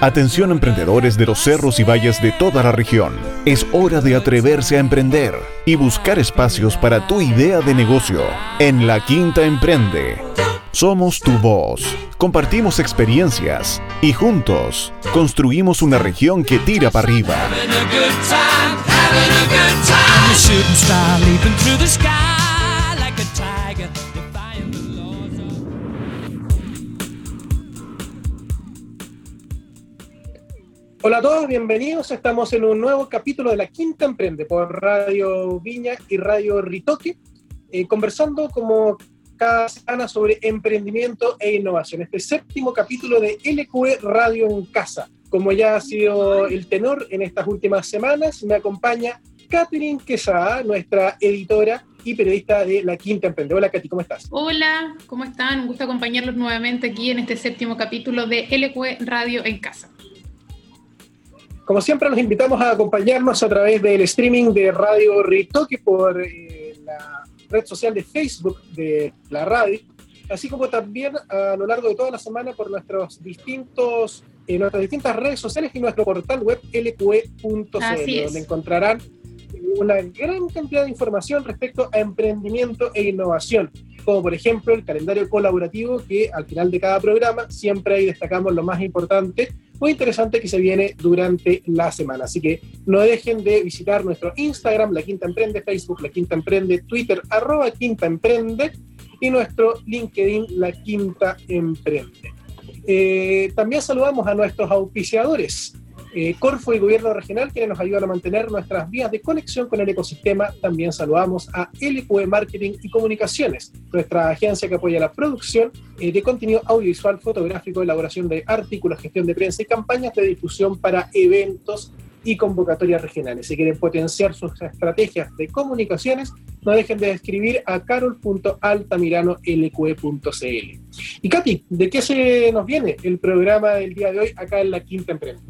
Atención emprendedores de los cerros y valles de toda la región. Es hora de atreverse a emprender y buscar espacios para tu idea de negocio. En La Quinta Emprende. Somos tu voz. Compartimos experiencias y juntos construimos una región que tira para arriba. Hola a todos, bienvenidos. Estamos en un nuevo capítulo de La Quinta Emprende por Radio Viña y Radio Ritoque, eh, conversando como cada semana sobre emprendimiento e innovación. Este séptimo capítulo de LQE Radio en Casa. Como ya ha sido el tenor en estas últimas semanas, me acompaña Catherine Quesada, nuestra editora y periodista de La Quinta Emprende. Hola, Katy, ¿cómo estás? Hola, ¿cómo están? Un gusto acompañarlos nuevamente aquí en este séptimo capítulo de LQE Radio en Casa. Como siempre, los invitamos a acompañarnos a través del streaming de Radio Ritoque por eh, la red social de Facebook de la radio, así como también a lo largo de toda la semana por nuestros distintos, eh, nuestras distintas redes sociales y nuestro portal web lqe.cl, donde encontrarán una gran cantidad de información respecto a emprendimiento e innovación, como por ejemplo el calendario colaborativo que al final de cada programa siempre ahí destacamos lo más importante muy interesante que se viene durante la semana. Así que no dejen de visitar nuestro Instagram, La Quinta Emprende, Facebook, La Quinta Emprende, Twitter, arroba Quinta Emprende y nuestro LinkedIn, La Quinta Emprende. Eh, también saludamos a nuestros auspiciadores. Eh, Corfo y Gobierno Regional, quienes nos ayudan a mantener nuestras vías de conexión con el ecosistema. También saludamos a LQE Marketing y Comunicaciones, nuestra agencia que apoya la producción eh, de contenido audiovisual, fotográfico, elaboración de artículos, gestión de prensa y campañas de difusión para eventos y convocatorias regionales. Si quieren potenciar sus estrategias de comunicaciones, no dejen de escribir a carol.altamirano.lqe.cl. Y Katy, ¿de qué se nos viene el programa del día de hoy acá en la Quinta Empresa?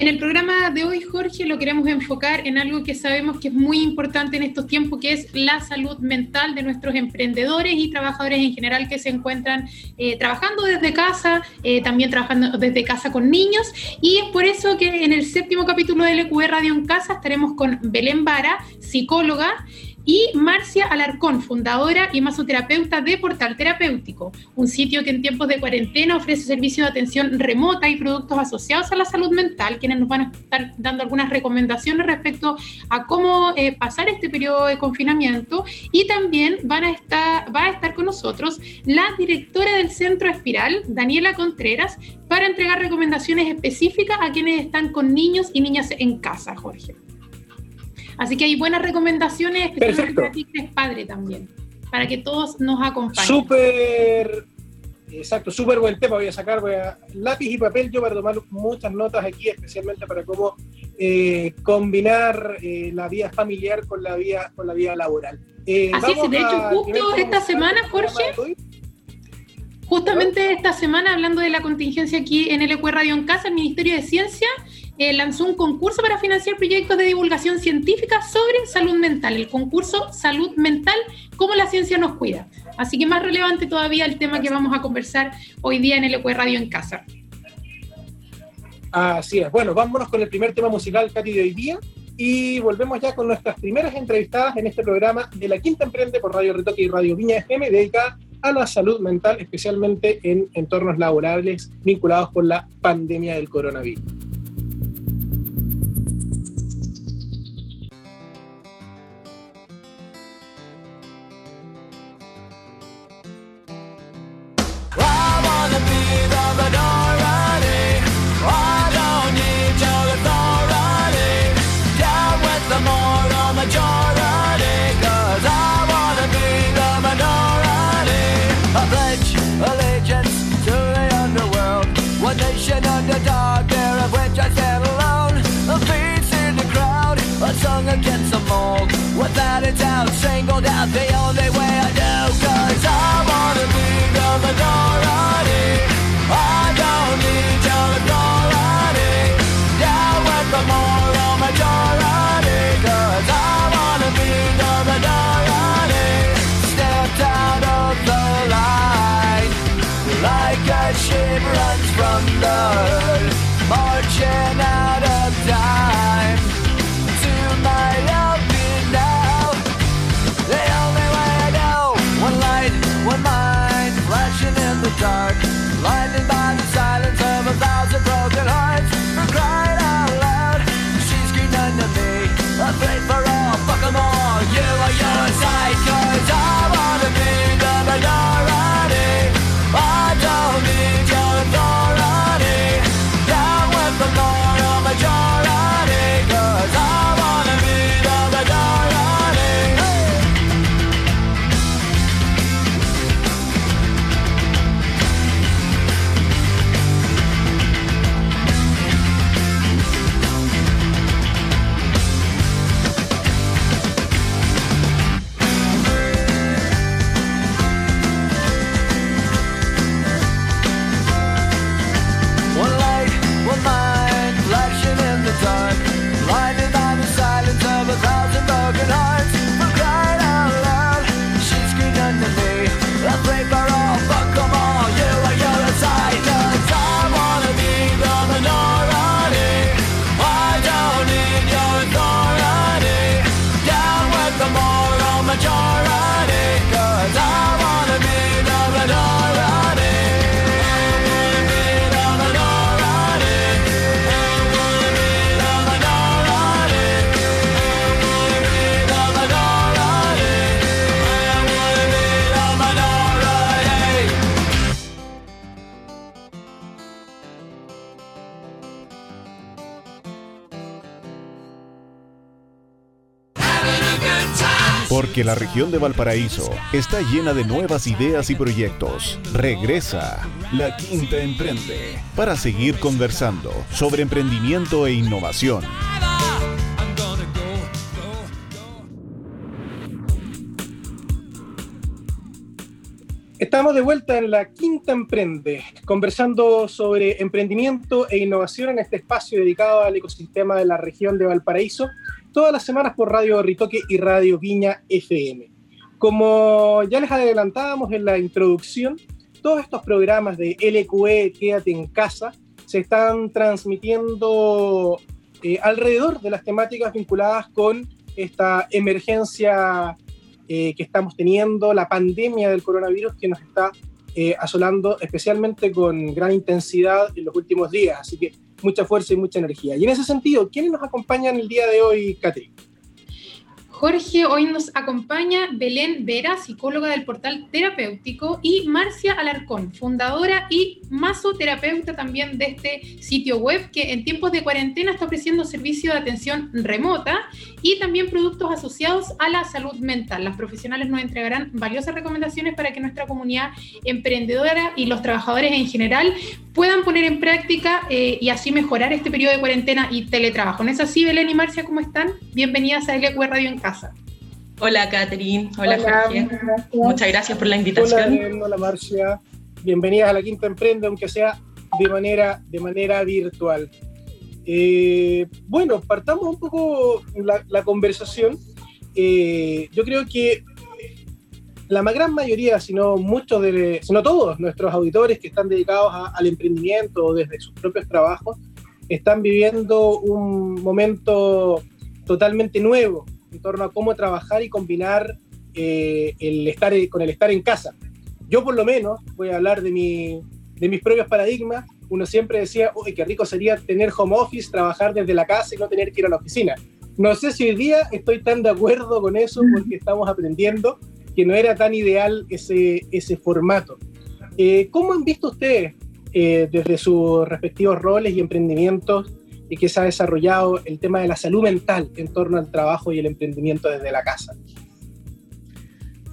En el programa de hoy, Jorge, lo queremos enfocar en algo que sabemos que es muy importante en estos tiempos, que es la salud mental de nuestros emprendedores y trabajadores en general que se encuentran eh, trabajando desde casa, eh, también trabajando desde casa con niños. Y es por eso que en el séptimo capítulo de LQR Radio en Casa estaremos con Belén Vara, psicóloga y Marcia Alarcón, fundadora y masoterapeuta de Portal Terapéutico, un sitio que en tiempos de cuarentena ofrece servicios de atención remota y productos asociados a la salud mental, quienes nos van a estar dando algunas recomendaciones respecto a cómo eh, pasar este periodo de confinamiento y también van a estar, va a estar con nosotros la directora del Centro Espiral, Daniela Contreras, para entregar recomendaciones específicas a quienes están con niños y niñas en casa, Jorge. Así que hay buenas recomendaciones, especialmente para ti que eres padre también, para que todos nos acompañen. Súper, exacto, súper buen tema. Voy a sacar voy a, lápiz y papel yo para tomar muchas notas aquí, especialmente para cómo eh, combinar eh, la vida familiar con la vida, con la vida laboral. Eh, Así es, de hecho, justo esta semana, Jorge. Justamente esta semana, hablando de la contingencia aquí en el ECU Radio en Casa, el Ministerio de Ciencia lanzó un concurso para financiar proyectos de divulgación científica sobre salud mental, el concurso Salud Mental, cómo la ciencia nos cuida. Así que más relevante todavía el tema que vamos a conversar hoy día en el ECUE Radio en casa. Así es. Bueno, vámonos con el primer tema musical, Katy, de hoy día. Y volvemos ya con nuestras primeras entrevistadas en este programa de La Quinta Emprende por Radio Retoque y Radio Viña FM, dedicada a la salud mental, especialmente en entornos laborales vinculados con la pandemia del coronavirus. Porque la región de Valparaíso está llena de nuevas ideas y proyectos. Regresa La Quinta Emprende para seguir conversando sobre emprendimiento e innovación. Estamos de vuelta en la Quinta Emprende, conversando sobre emprendimiento e innovación en este espacio dedicado al ecosistema de la región de Valparaíso, todas las semanas por Radio Ritoque y Radio Viña FM. Como ya les adelantábamos en la introducción, todos estos programas de LQE Quédate en casa se están transmitiendo eh, alrededor de las temáticas vinculadas con esta emergencia eh, que estamos teniendo, la pandemia del coronavirus que nos está eh, asolando especialmente con gran intensidad en los últimos días. Así que mucha fuerza y mucha energía. Y en ese sentido, ¿quiénes nos acompañan el día de hoy, Catherine? Jorge, hoy nos acompaña Belén Vera, psicóloga del portal terapéutico, y Marcia Alarcón, fundadora y masoterapeuta también de este sitio web que en tiempos de cuarentena está ofreciendo servicio de atención remota y también productos asociados a la salud mental. Las profesionales nos entregarán valiosas recomendaciones para que nuestra comunidad emprendedora y los trabajadores en general puedan poner en práctica eh, y así mejorar este periodo de cuarentena y teletrabajo. ¿No es así, Belén y Marcia? ¿Cómo están? Bienvenidas a LQ Radio en Casa. Hola, Catherine. Hola, Hola, Jorge. gracias. Muchas gracias por la Hola, invitación. Hola Marcia. Bienvenidas a la Quinta Emprende, aunque sea de manera, de manera virtual. Eh, bueno, partamos un poco la, la conversación. Eh, yo creo que la gran mayoría, si no muchos, de, si no todos nuestros auditores que están dedicados a- al emprendimiento o desde sus propios trabajos, están viviendo un momento totalmente nuevo en torno a cómo trabajar y combinar eh, el estar con el estar en casa. Yo por lo menos voy a hablar de, mi, de mis propios paradigmas. Uno siempre decía, uy, qué rico sería tener home office, trabajar desde la casa y no tener que ir a la oficina. No sé si hoy día estoy tan de acuerdo con eso porque estamos aprendiendo que no era tan ideal ese, ese formato. Eh, ¿Cómo han visto ustedes eh, desde sus respectivos roles y emprendimientos y que se ha desarrollado el tema de la salud mental en torno al trabajo y el emprendimiento desde la casa?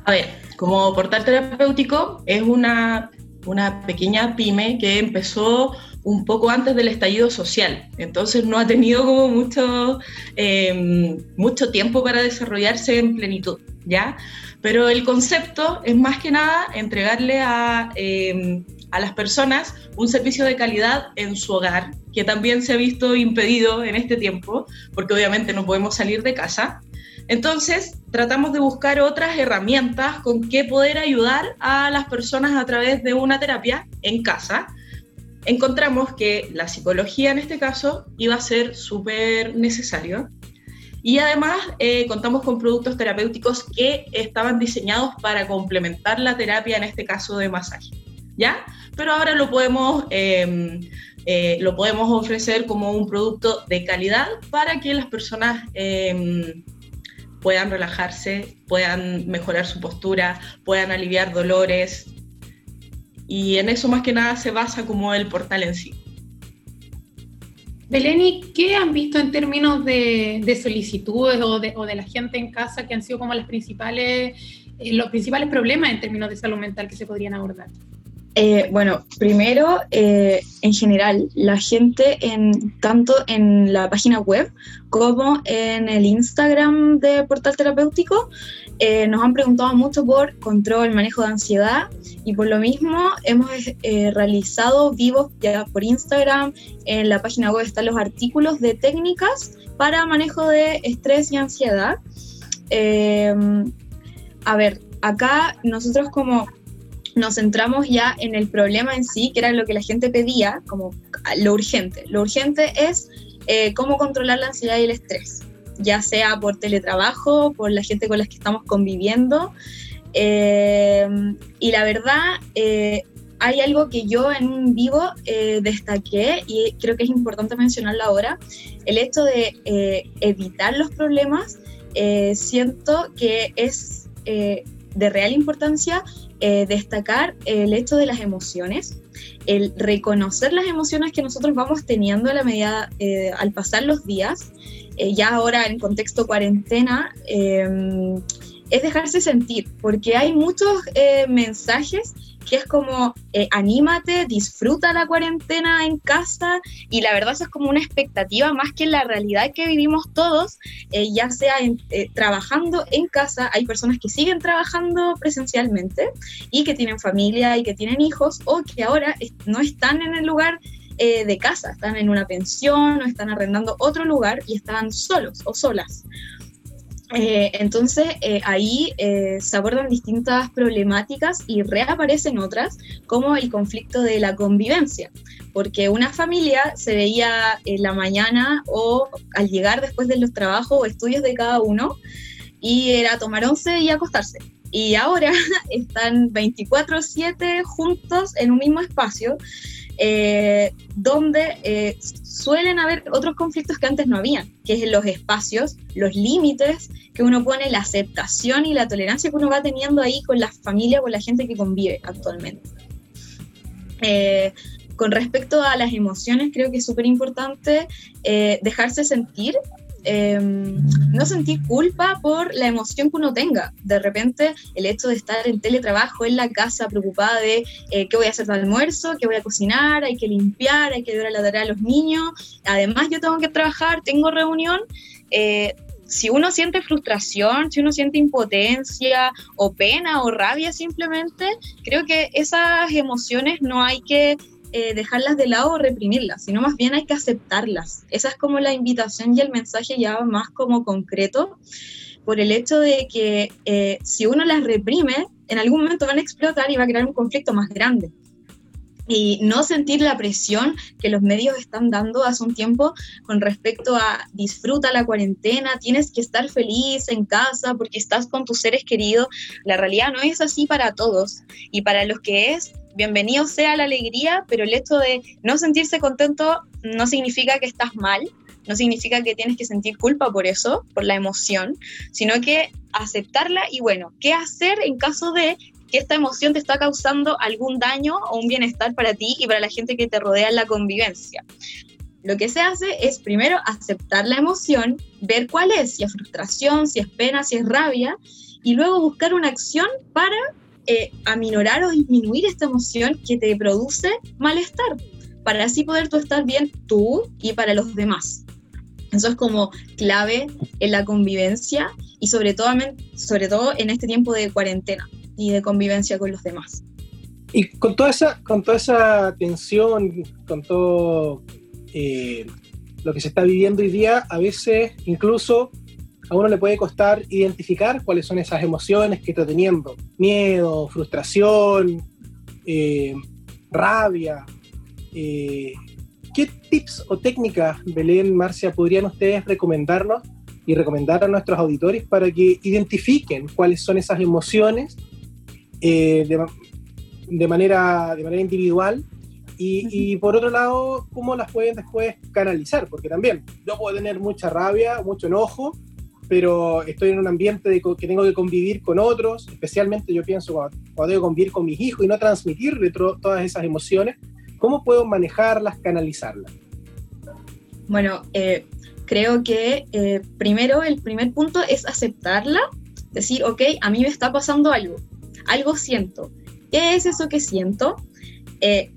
A ver, como portal terapéutico es una, una pequeña pyme que empezó un poco antes del estallido social, entonces no ha tenido como mucho, eh, mucho tiempo para desarrollarse en plenitud, ¿ya? Pero el concepto es más que nada entregarle a, eh, a las personas un servicio de calidad en su hogar, que también se ha visto impedido en este tiempo, porque obviamente no podemos salir de casa. Entonces, tratamos de buscar otras herramientas con que poder ayudar a las personas a través de una terapia en casa, encontramos que la psicología en este caso iba a ser súper necesario. Y además eh, contamos con productos terapéuticos que estaban diseñados para complementar la terapia, en este caso de masaje. ¿Ya? Pero ahora lo podemos, eh, eh, lo podemos ofrecer como un producto de calidad para que las personas eh, puedan relajarse, puedan mejorar su postura, puedan aliviar dolores. Y en eso más que nada se basa como el portal en sí. Beleni, ¿qué han visto en términos de, de solicitudes o de, o de, la gente en casa que han sido como las principales, eh, los principales problemas en términos de salud mental que se podrían abordar? Eh, bueno, primero, eh, en general, la gente en, tanto en la página web como en el Instagram de Portal Terapéutico eh, nos han preguntado mucho por control, manejo de ansiedad y por lo mismo hemos realizado vivos ya por Instagram. En la página web están los artículos de técnicas para manejo de estrés y ansiedad. A ver, acá nosotros como nos centramos ya en el problema en sí, que era lo que la gente pedía, como lo urgente. Lo urgente es eh, cómo controlar la ansiedad y el estrés, ya sea por teletrabajo, por la gente con la que estamos conviviendo. Eh, y la verdad, eh, hay algo que yo en un vivo destaqué y creo que es importante mencionarlo ahora, el hecho de evitar los problemas, siento que es de real importancia eh, destacar el hecho de las emociones, el reconocer las emociones que nosotros vamos teniendo a la medida, eh, al pasar los días, eh, ya ahora en contexto cuarentena, es dejarse sentir, porque hay muchos mensajes que es como eh, anímate, disfruta la cuarentena en casa y la verdad eso es como una expectativa más que la realidad que vivimos todos, eh, ya sea eh, trabajando en casa, hay personas que siguen trabajando presencialmente y que tienen familia y que tienen hijos o que ahora no están en el lugar de casa, están en una pensión o están arrendando otro lugar y están solos o solas. Eh, entonces eh, ahí eh, se abordan distintas problemáticas y reaparecen otras, como el conflicto de la convivencia, porque una familia se veía en la mañana o al llegar después de los trabajos o estudios de cada uno y era tomar once y acostarse. Y ahora están 24/7 juntos en un mismo espacio eh, donde eh, suelen haber otros conflictos que antes no habían, que es los espacios, los límites que uno pone, la aceptación y la tolerancia que uno va teniendo ahí con la familia, con la gente que convive actualmente. Eh, con respecto a las emociones, creo que es súper importante dejarse sentir Em, no sentir culpa por la emoción que uno tenga. De repente, el hecho de estar en teletrabajo en la casa, preocupada de eh, qué voy a hacer de almuerzo, qué voy a cocinar, hay que limpiar, hay que dar a la tarea a los niños. Además, yo tengo que trabajar, tengo reunión. Eh, si uno siente frustración, si uno siente impotencia o pena o rabia simplemente, creo que esas emociones no hay que eh, dejarlas de lado o reprimirlas, sino más bien hay que aceptarlas. Esa es como la invitación y el mensaje ya más como concreto, por el hecho de que eh, si uno las reprime, en algún momento van a explotar y va a crear un conflicto más grande y no sentir la presión que los medios están dando hace un tiempo con respecto a disfruta la cuarentena, tienes que estar feliz en casa porque estás con tus seres queridos. La realidad no es así para todos y para los que es, bienvenido sea la alegría, pero el hecho de no sentirse contento no significa que estás mal, no significa que tienes que sentir culpa por eso, por la emoción, sino que aceptarla y bueno, ¿qué hacer en caso de que esta emoción te está causando algún daño o un bienestar para ti y para la gente que te rodea en la convivencia. Lo que se hace es primero aceptar la emoción, ver cuál es, si es frustración, si es pena, si es rabia, y luego buscar una acción para eh, aminorar o disminuir esta emoción que te produce malestar, para así poder tú estar bien tú y para los demás. Eso es como clave en la convivencia y sobre todo, sobre todo en este tiempo de cuarentena y de convivencia con los demás. Y con toda esa, con toda esa tensión, con todo eh, lo que se está viviendo hoy día, a veces incluso a uno le puede costar identificar cuáles son esas emociones que está teniendo. Miedo, frustración, eh, rabia. eh, ¿qué tips o técnicas, Belén, Marcia, podrían ustedes recomendarnos y recomendar a nuestros auditores para que identifiquen cuáles son esas emociones eh, de, de manera, de manera individual y, y, por otro lado, cómo las pueden después canalizar, porque también yo puedo tener mucha rabia, mucho enojo, pero estoy en un ambiente de que tengo que convivir con otros, especialmente yo pienso cuando, cuando convivir con mis hijos y no transmitirle todas esas emociones, ¿cómo puedo manejarlas, canalizarlas? Bueno, eh, creo que eh, primero el primer punto es aceptarla, decir, ok, a mí me está pasando algo, algo siento. ¿Qué es eso que siento? Eh,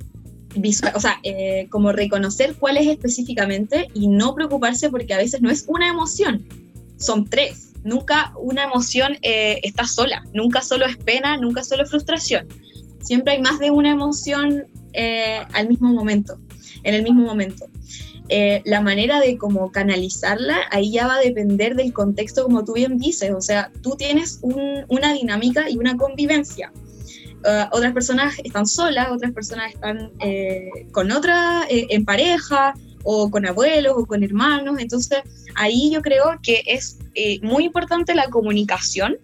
visual- o sea, eh, como reconocer cuál es específicamente y no preocuparse porque a veces no es una emoción, son tres. Nunca una emoción eh, está sola, nunca solo es pena, nunca solo es frustración. Siempre hay más de una emoción eh, al mismo momento, en el mismo momento. Eh, la manera de cómo canalizarla, ahí ya va a depender del contexto, como tú bien dices. O sea, tú tienes un- una dinámica y una convivencia. Otras personas están solas, otras personas están con otra, en pareja, o con abuelos, o con hermanos. Entonces, ahí yo creo que es eh, muy importante la comunicación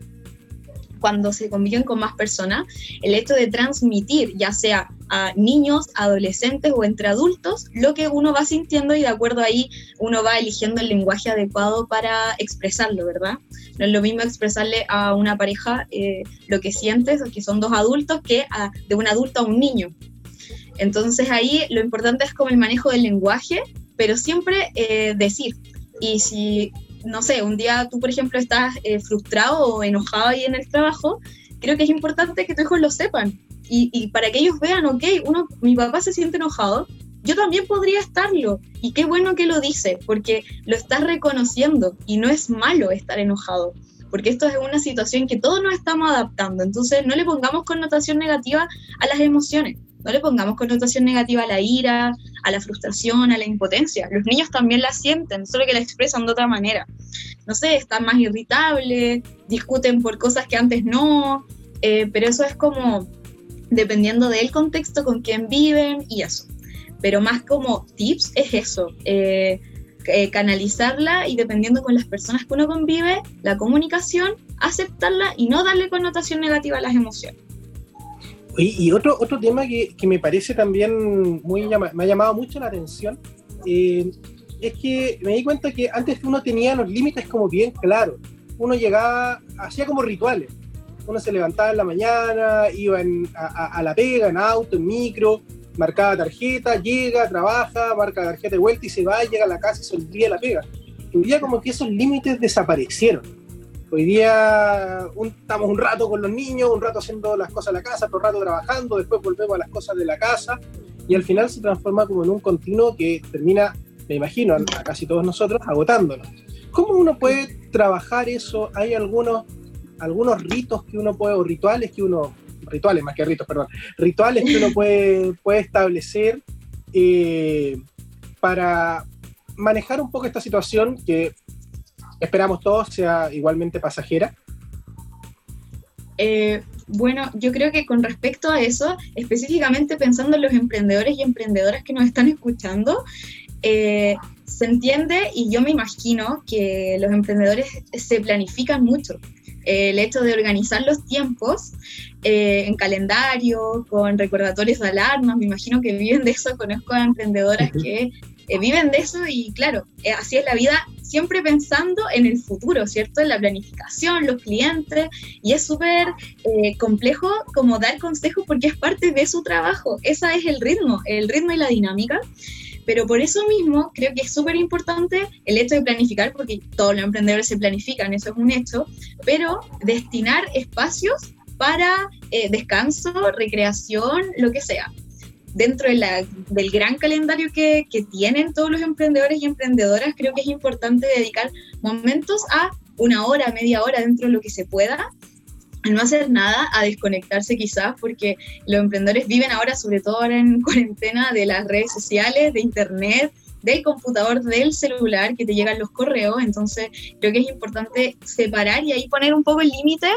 cuando se conviven con más personas, el hecho de transmitir, ya sea a niños, adolescentes o entre adultos, lo que uno va sintiendo y de acuerdo ahí uno va eligiendo el lenguaje adecuado para expresarlo, ¿verdad? No es lo mismo expresarle a una pareja eh, lo que sientes, que son dos adultos, que de un adulto a un niño. Entonces ahí lo importante es como el manejo del lenguaje, pero siempre eh, decir. Y si, no sé, un día tú, por ejemplo, estás eh, frustrado o enojado ahí en el trabajo, creo que es importante que tus hijos lo sepan. Y, y para que ellos vean, ok, uno, mi papá se siente enojado, yo también podría estarlo. Y qué bueno que lo dice, porque lo estás reconociendo y no es malo estar enojado. Porque esto es una situación que todos nos estamos adaptando. Entonces, no le pongamos connotación negativa a las emociones. No le pongamos connotación negativa a la ira, a la frustración, a la impotencia. Los niños también la sienten, solo que la expresan de otra manera. No sé, están más irritables, discuten por cosas que antes no, eh, pero eso es como dependiendo del contexto con quien viven y eso. Pero más como tips es eso, eh, eh, canalizarla y dependiendo con las personas que uno convive, la comunicación, aceptarla y no darle connotación negativa a las emociones. Y otro, otro tema que, que me parece también muy me ha llamado mucho la atención eh, es que me di cuenta que antes uno tenía los límites como bien claros. Uno llegaba, hacía como rituales. Uno se levantaba en la mañana, iba en- a, la pega, en auto, en micro, marcaba tarjeta, llega, trabaja, marca tarjeta de vuelta y se va, llega a la casa y se olvida la pega. Hoy día como que esos límites desaparecieron. Hoy día estamos un rato con los niños, un rato haciendo las cosas de la casa, otro rato trabajando, después volvemos a las cosas de la casa y al final se transforma como en un continuo que termina, me imagino, a, a casi todos nosotros, agotándonos. ¿Cómo uno puede trabajar eso? ¿Hay algunos, algunos ritos que uno puede, o rituales que uno, rituales más que ritos, perdón, rituales que uno puede, puede establecer eh, para manejar un poco esta situación que esperamos todos sea igualmente pasajera? Eh, bueno, yo creo que con respecto a eso, específicamente pensando en los emprendedores y emprendedoras que nos están escuchando, eh, se entiende y yo me imagino que los emprendedores se planifican mucho. Eh, el hecho de organizar los tiempos eh, en calendario, con recordatorios de alarmas, me imagino que viven de eso, conozco a emprendedoras que eh, viven de eso y claro, eh, así es la vida, siempre pensando en el futuro, ¿cierto? En la planificación, los clientes, y es súper eh, complejo como dar consejos porque es parte de su trabajo, ese es el ritmo, el ritmo y la dinámica. Pero por eso mismo creo que es súper importante el hecho de planificar, porque todos los emprendedores se planifican, eso es un hecho, pero destinar espacios para descanso, recreación, lo que sea. Dentro de la- del gran calendario que, que tienen todos los emprendedores y emprendedoras, creo que es importante dedicar momentos a una hora, media hora dentro de lo que se pueda, a no hacer nada, a desconectarse quizás, porque los emprendedores viven ahora, sobre todo ahora en cuarentena, de las redes sociales, de internet, del computador, del celular, que te llegan los correos, entonces creo que es importante separar y ahí poner un poco el límite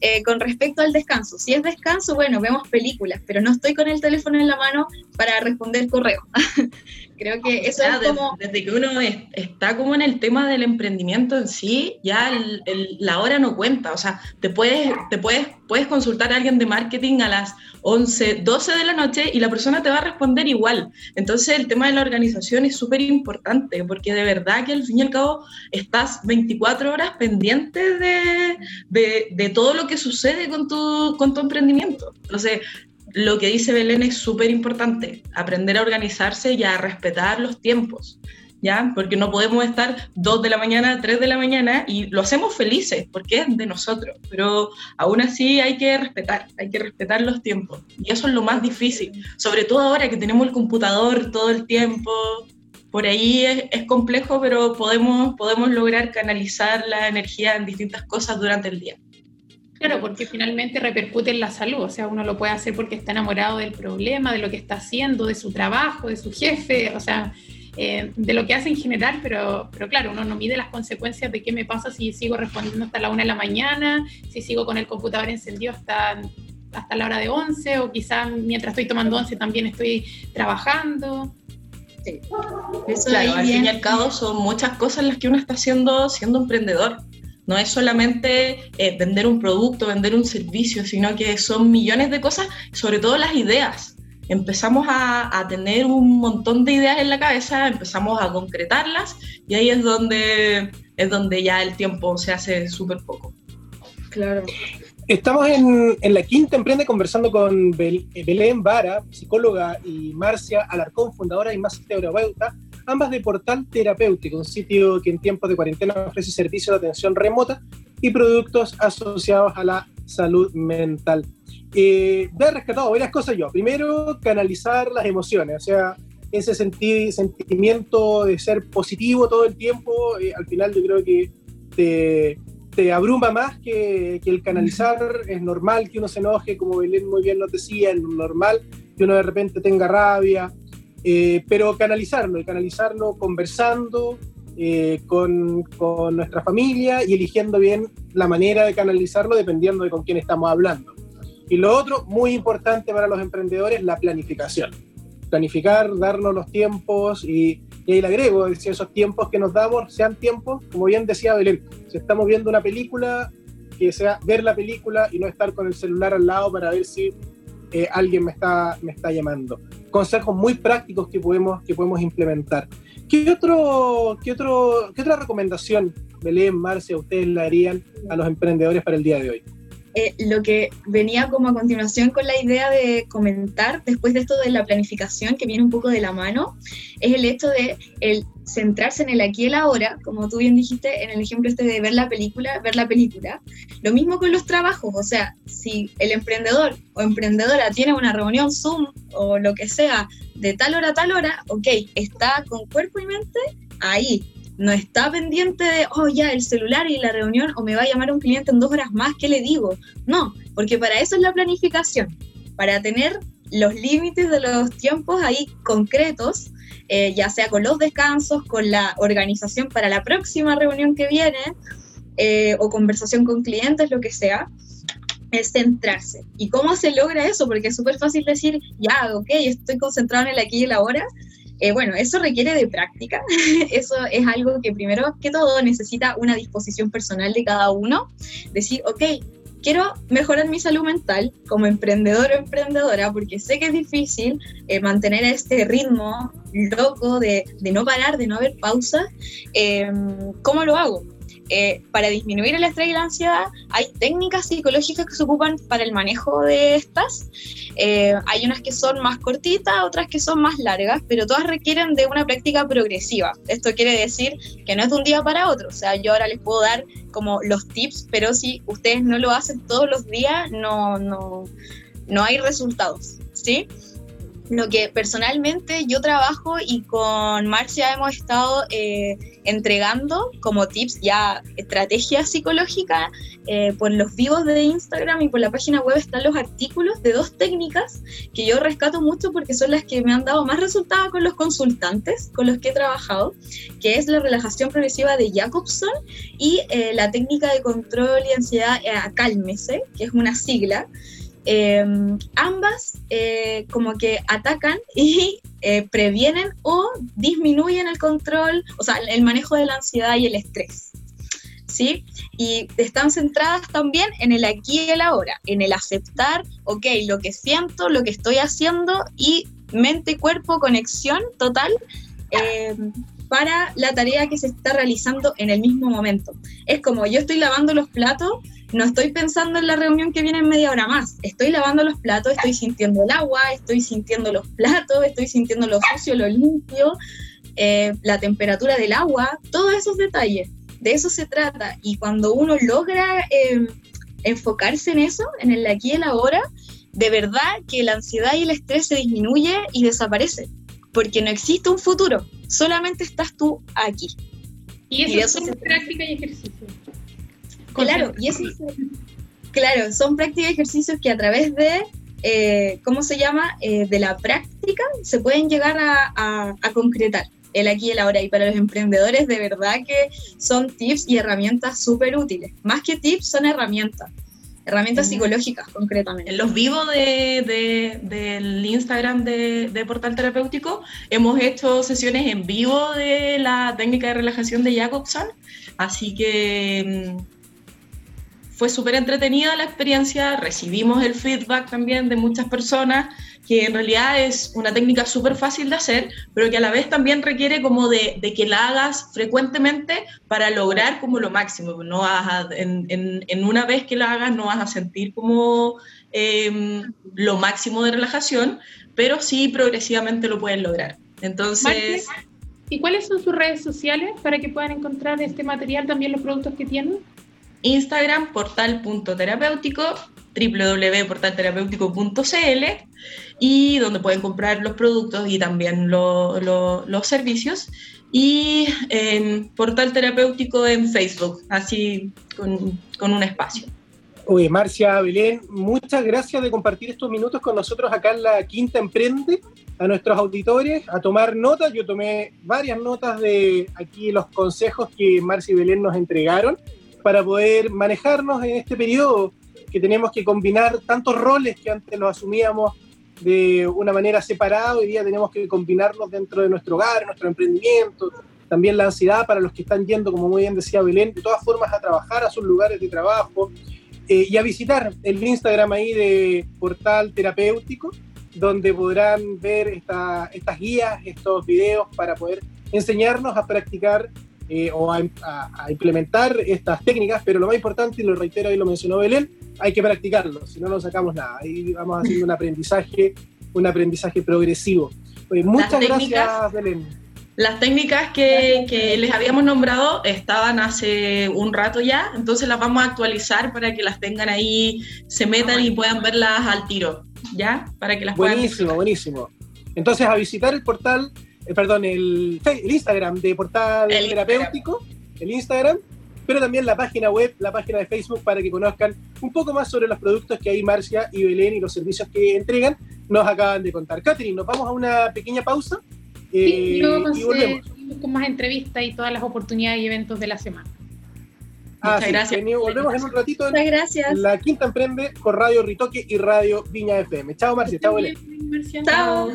eh, con respecto al descanso. Si es descanso, bueno, vemos películas, pero no estoy con el teléfono en la mano para responder correo. Creo que eso Ya, es como... Desde que uno es- está como en el tema del emprendimiento en sí, ya el- el- la hora no cuenta. O sea, te puedes, te puedes, puedes consultar a alguien de marketing a las 11, 12 de la noche y la persona te va a responder igual. Entonces el tema de la organización es súper importante porque de verdad que al fin y al cabo estás 24 horas pendiente de, de- de todo lo que sucede con tu, con tu emprendimiento. Entonces, lo que dice Belén es súper importante, aprender a organizarse y a respetar los tiempos, ¿ya? Porque no podemos estar 2 de la mañana, 3 de la mañana y lo hacemos felices porque es de nosotros, pero aún así hay que respetar, hay que respetar los tiempos y eso es lo más difícil, sobre todo ahora que tenemos el computador todo el tiempo. Por ahí es, es complejo, pero podemos, podemos lograr canalizar la energía en distintas cosas durante el día. Claro, porque finalmente repercute en la salud, o sea, uno lo puede hacer porque está enamorado del problema, de lo que está haciendo, de su trabajo, de su jefe, o sea, eh, de lo que hace en general, pero, pero claro, uno no mide las consecuencias de qué me pasa si sigo respondiendo hasta la una de la mañana, si sigo con el computador encendido hasta, hasta la hora de 11, o quizás mientras estoy tomando 11 también estoy trabajando. Eso Claro, ahí al fin y al cabo son muchas cosas las que uno está haciendo siendo emprendedor. No es solamente eh, vender un producto, vender un servicio, sino que son millones de cosas, sobre todo las ideas. Empezamos a, a tener un montón de ideas en la cabeza, empezamos a concretarlas y ahí es donde, es donde ya el tiempo se hace súper poco. Claro. Estamos en, en la quinta emprende conversando con Bel- eh, Belén Vara, psicóloga, y Marcia Alarcón, fundadora y máster terapeuta, ambas de Portal Terapéutico, un sitio que en tiempos de cuarentena ofrece servicios de atención remota y productos asociados a la salud mental. Eh, he rescatado varias cosas yo. Primero, canalizar las emociones, o sea, ese senti- sentimiento de ser positivo todo el tiempo, eh, al final yo creo que te, te abruma más que, que el canalizar. Es normal que uno se enoje, como Belén muy bien nos decía, es normal que uno de repente tenga rabia, eh, pero canalizarlo, y canalizarlo conversando eh, con, con nuestra familia y eligiendo bien la manera de canalizarlo dependiendo de con quién estamos hablando. Y lo otro, muy importante para los emprendedores, la planificación. Planificar, darnos los tiempos y, ahí le agrego, si esos tiempos que nos damos sean tiempos, como bien decía Belén, si estamos viendo una película, que sea ver la película y no estar con el celular al lado para ver si eh, alguien me está llamando. Consejos muy prácticos que podemos, que podemos implementar. ¿Qué, otro, qué, otro, ¿Qué otra recomendación, Belén, Marcia, ustedes le harían a los emprendedores para el día de hoy? Eh, lo que venía como a continuación con la idea de comentar después de esto de la planificación que viene un poco de la mano es el hecho de el centrarse en el aquí y el ahora como tú bien dijiste en el ejemplo este de ver la película ver la película. Lo mismo con los trabajos o sea si el emprendedor o emprendedora tiene una reunión Zoom o lo que sea de tal hora a tal hora ok está con cuerpo y mente ahí no está pendiente de, oh, ya, el celular y la reunión, o me va a llamar un cliente en dos horas más, ¿qué le digo? No, porque para eso es la planificación, para tener los límites de los tiempos ahí concretos, eh, ya sea con los descansos, con la organización para la próxima reunión que viene, eh, o conversación con clientes, lo que sea, es centrarse. ¿Y cómo se logra eso? Porque es súper fácil decir, ya, ok, estoy concentrado en el aquí y el ahora, eh, bueno, eso requiere de práctica. eso es algo que primero que todo necesita una disposición personal de cada uno. Decir, ok, quiero mejorar mi salud mental como emprendedor o emprendedora, porque sé que es difícil eh, mantener este ritmo loco de, de, no parar, de no haber pausa. Eh, ¿Cómo lo hago? Eh, para disminuir el estrés y la ansiedad, hay técnicas psicológicas que se ocupan para el manejo de estas. Eh, hay unas que son más cortitas, otras que son más largas, pero todas requieren de una práctica progresiva. Esto quiere decir que no es de un día para otro. O sea, yo ahora les puedo dar como los tips, pero si ustedes no lo hacen todos los días, no, no, no hay resultados. ¿Sí? Lo que personalmente yo trabajo y con Marcia hemos estado eh, entregando como tips ya estrategias psicológicas eh, por los vivos de Instagram y por la página web están los artículos de dos técnicas que yo rescato mucho porque son las que me han dado más resultados con los consultantes con los que he trabajado, que es la relajación progresiva de Jacobson y eh, la técnica de control y ansiedad Cálmese, que es una sigla. Eh, ambas eh, como que atacan y eh, previenen o disminuyen el control, o sea, el manejo de la ansiedad y el estrés. ¿Sí? Y están centradas también en el aquí y el ahora, en el aceptar, ok, lo que siento, lo que estoy haciendo y mente cuerpo, conexión total para la tarea que se está realizando en el mismo momento. Es como yo estoy lavando los platos no estoy pensando en la reunión que viene en media hora más. Estoy lavando los platos, estoy sintiendo el agua, estoy sintiendo los platos, estoy sintiendo lo sucio, lo limpio, eh, la temperatura del agua, todos esos detalles. De eso se trata. Y cuando uno logra em, enfocarse en eso, en el aquí y el ahora, de verdad que la ansiedad y el estrés se disminuye y desaparece. Porque no existe un futuro, solamente estás tú aquí. Y eso, es práctica y ejercicio. Claro, y eso claro, son prácticas y ejercicios que a través de, eh, ¿cómo se llama? Eh, de la práctica se pueden llegar a, concretar el aquí y el ahora. Y para los emprendedores, de verdad que son tips y herramientas súper útiles. Más que tips, son herramientas. Herramientas psicológicas, concretamente. En los vivos de, del Instagram de, de, Portal Terapéutico hemos hecho sesiones en vivo de la técnica de relajación de Jacobson. Así que mm, fue súper entretenida la experiencia, recibimos el feedback también de muchas personas, que en realidad es una técnica súper fácil de hacer, pero que a la vez también requiere como de, que la hagas frecuentemente para lograr como lo máximo. No vas en, una vez que la hagas no vas a sentir como em, lo máximo de relajación, pero sí progresivamente lo puedes lograr. Entonces... ¿Y cuáles son sus redes sociales para que puedan encontrar este material, también los productos que tienen? Instagram, portal.terapéutico, www.portalterapéutico.cl y donde pueden comprar los productos y también los servicios. Y Portal Terapéutico en Facebook, así con, un espacio. Oye, Marcia, Belén, muchas gracias de compartir estos minutos con nosotros acá en la Quinta Emprende, a nuestros auditores, a tomar notas. Yo tomé varias notas de aquí los consejos que Marcia y Belén nos entregaron para poder manejarnos en este periodo que tenemos que combinar tantos roles que antes los asumíamos de una manera separada, hoy día tenemos que combinarlos dentro de nuestro hogar, nuestro emprendimiento, también la ansiedad para los que están yendo, como muy bien decía Belén, de todas formas a trabajar a sus lugares de trabajo eh, y a visitar el Instagram ahí de Portal Terapéutico, donde podrán ver estas guías, estos videos para poder enseñarnos a practicar eh, o a, implementar estas técnicas, pero lo más importante, y lo reitero y lo mencionó Belén, hay que practicarlo, si no, no sacamos nada. Ahí vamos haciendo un aprendizaje, un aprendizaje progresivo. muchas gracias, Belén. Las técnicas que, que, les habíamos nombrado estaban hace un rato ya, entonces las vamos a actualizar para que las tengan ahí, se metan y puedan verlas al tiro, ¿ya? Para que las Buenísimo, buenísimo. Entonces, a visitar el portal eh, perdón, el, Instagram de Portal Terapéutico, el Instagram, pero también la página web, la página de Facebook para que conozcan un poco más sobre los productos que ahí Marcia y Belén y los servicios que entregan nos acaban de contar. Catherine, nos vamos a una pequeña pausa eh, y volvemos. con más entrevistas y todas las oportunidades y eventos de la semana. Muchas gracias. volvemos en un ratito. Muchas gracias. La Quinta Emprende con Radio Ritoque y Radio Viña FM. Chao, Marcia. Chao, Belén. Chao.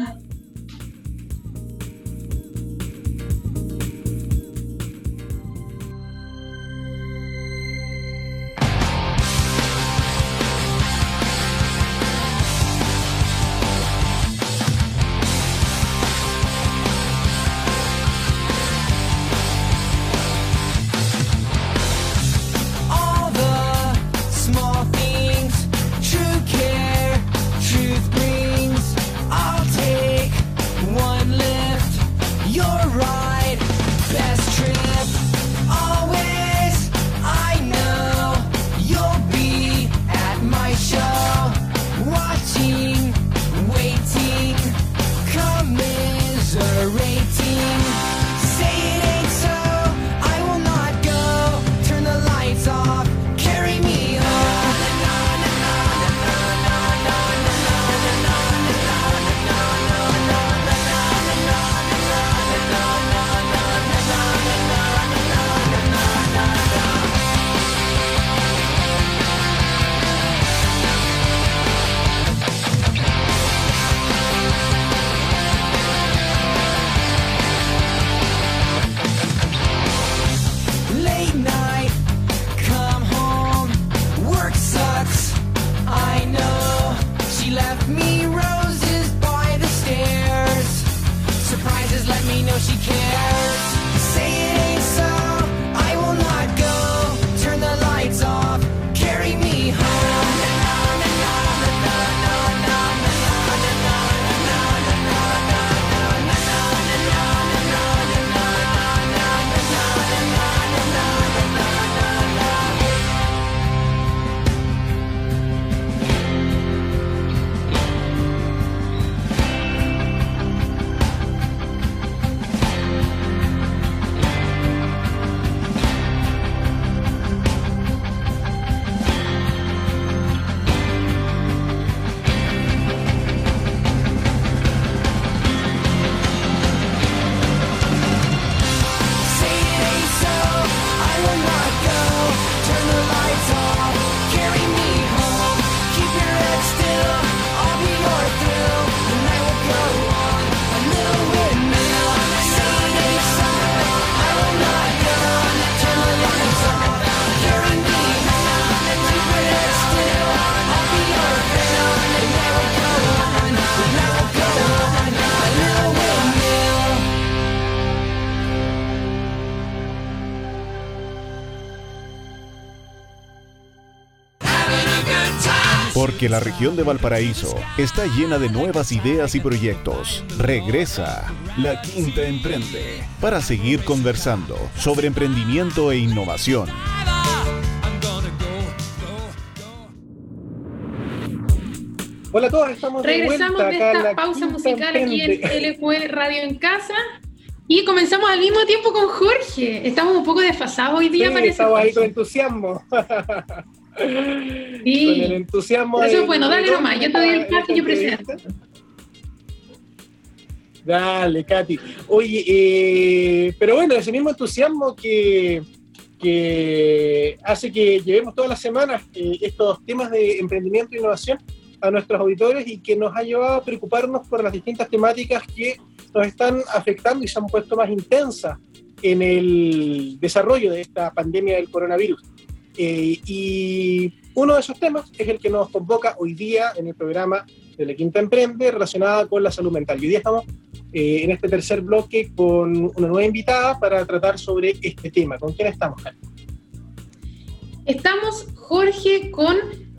Porque la región de Valparaíso está llena de nuevas ideas y proyectos. Regresa La Quinta Emprende para seguir conversando sobre emprendimiento e innovación. Hola a todos, estamos de Regresamos vuelta de acá en esta la pausa musical aquí en Emprende. LQ Radio en Casa. Y comenzamos al mismo tiempo con Jorge. Estamos un poco desfasados hoy día, Sí, parece. estamos ahí con entusiasmo. Sí. Con el entusiasmo. Eso es bueno, dale nomás, yo te doy el paso y yo presento. Dale, Katy. Oye, eh, pero bueno, ese mismo entusiasmo que, que hace que llevemos todas las semanas eh, estos temas de emprendimiento e innovación a nuestros auditores y que nos ha llevado a preocuparnos por las distintas temáticas que nos están afectando y se han puesto más intensas en el desarrollo de esta pandemia del coronavirus. Eh, y uno de esos temas es el que nos convoca hoy día en el programa de la Quinta Emprende relacionada con la salud mental. Y hoy día estamos eh, en este tercer bloque con una nueva invitada para tratar sobre este tema. ¿Con quién estamos, Jaime? Estamos, Jorge, con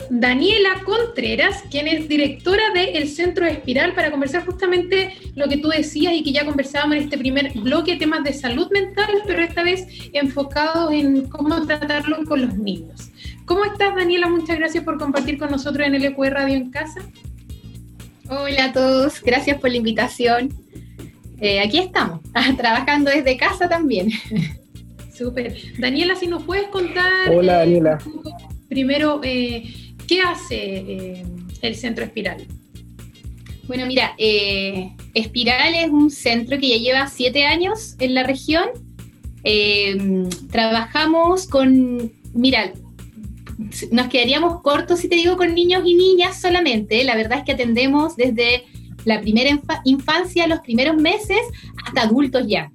Daniela Contreras, quien es directora del Centro Espiral, para conversar justamente lo que tú decías y que ya conversábamos en este primer bloque, temas de salud mental, pero esta vez enfocados en cómo tratarlo con los niños. ¿Cómo estás, Daniela? Muchas gracias por compartir con nosotros en el EQ Radio en Casa. Hola a todos, gracias por la invitación. Eh, aquí estamos, trabajando desde casa también. Súper. Daniela, si nos puedes contar Hola, eh, Daniela. un poco, primero, eh, ¿qué hace eh, el Centro Espiral? Bueno, mira, eh, Espiral es un centro que ya lleva siete años en la región. Eh, trabajamos con, mira, nos quedaríamos cortos si te digo con niños y niñas solamente. La verdad es que atendemos desde la primera infa- infancia, los primeros meses, hasta adultos ya.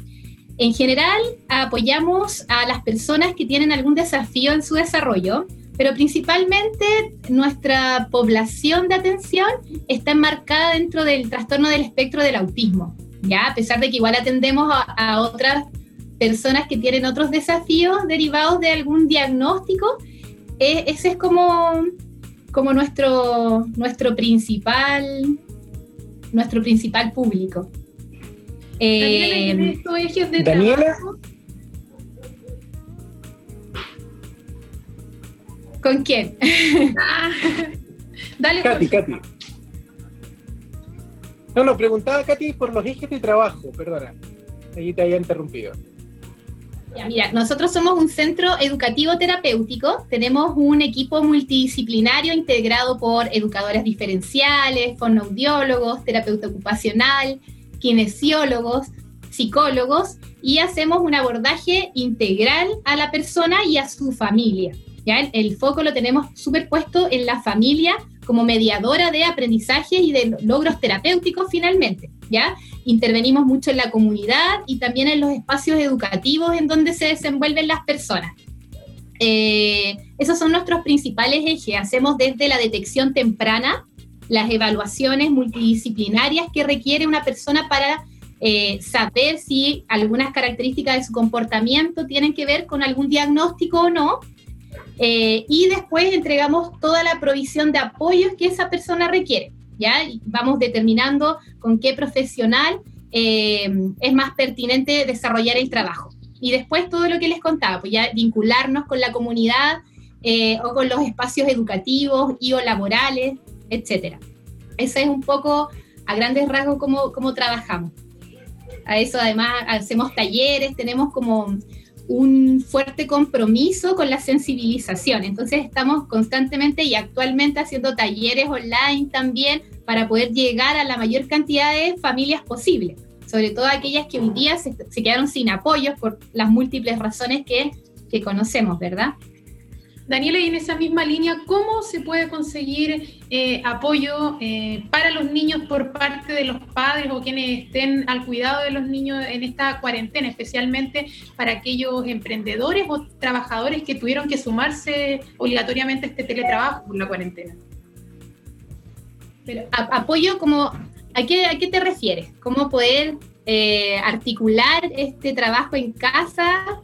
En general, apoyamos a las personas que tienen algún desafío en su desarrollo, pero principalmente nuestra población de atención está enmarcada dentro del trastorno del espectro del autismo, ¿ya? A pesar de que igual atendemos a, otras personas que tienen otros desafíos derivados de algún diagnóstico, eh, ese es como, como nuestro, nuestro principal nuestro principal público. Daniela, Eh, ¿tienes estos ejes de Daniela. trabajo? ¿Con quién? Ah, Dale, Katy. Katy. No, no, preguntaba Katy por los ejes de trabajo, perdona. Ahí te había interrumpido. Ya, Mira, nosotros somos un centro educativo terapéutico, tenemos un equipo multidisciplinario integrado por educadores diferenciales, fonoaudiólogos, terapeuta ocupacional, kinesiólogos, psicólogos y hacemos un abordaje integral a la persona y a su familia. ¿ya? El, el foco lo tenemos superpuesto en la familia como mediadora de aprendizaje y de logros terapéuticos finalmente. ¿ya? intervenimos mucho en la comunidad y también en los espacios educativos en donde se desenvuelven las personas. Eh, esos son nuestros principales ejes. Hacemos desde la detección temprana, las evaluaciones multidisciplinarias que requiere una persona para eh, saber si algunas características de su comportamiento tienen que ver con algún diagnóstico o no. Eh, y después entregamos toda la provisión de apoyos que esa persona requiere. ¿ya? Vamos determinando con qué profesional eh, es más pertinente desarrollar el trabajo. Y después todo lo que les contaba, pues ya vincularnos con la comunidad o con los espacios educativos y o laborales, etcétera. Ese es un poco a grandes rasgos cómo, cómo trabajamos. A eso además hacemos talleres, tenemos como un fuerte compromiso con la sensibilización. Entonces estamos constantemente y actualmente haciendo talleres online también para poder llegar a la mayor cantidad de familias posible, sobre todo aquellas que hoy día se, se quedaron sin apoyos por las múltiples razones que, que conocemos, ¿verdad? Daniela, y en esa misma línea, ¿cómo se puede conseguir eh, apoyo eh, para los niños por parte de los padres o quienes estén al cuidado de los niños en esta cuarentena, especialmente para aquellos emprendedores o trabajadores que tuvieron que sumarse obligatoriamente a este teletrabajo por la cuarentena? Pero apoyo como, ¿a qué, ¿a qué te refieres? ¿Cómo poder eh, articular este trabajo en casa?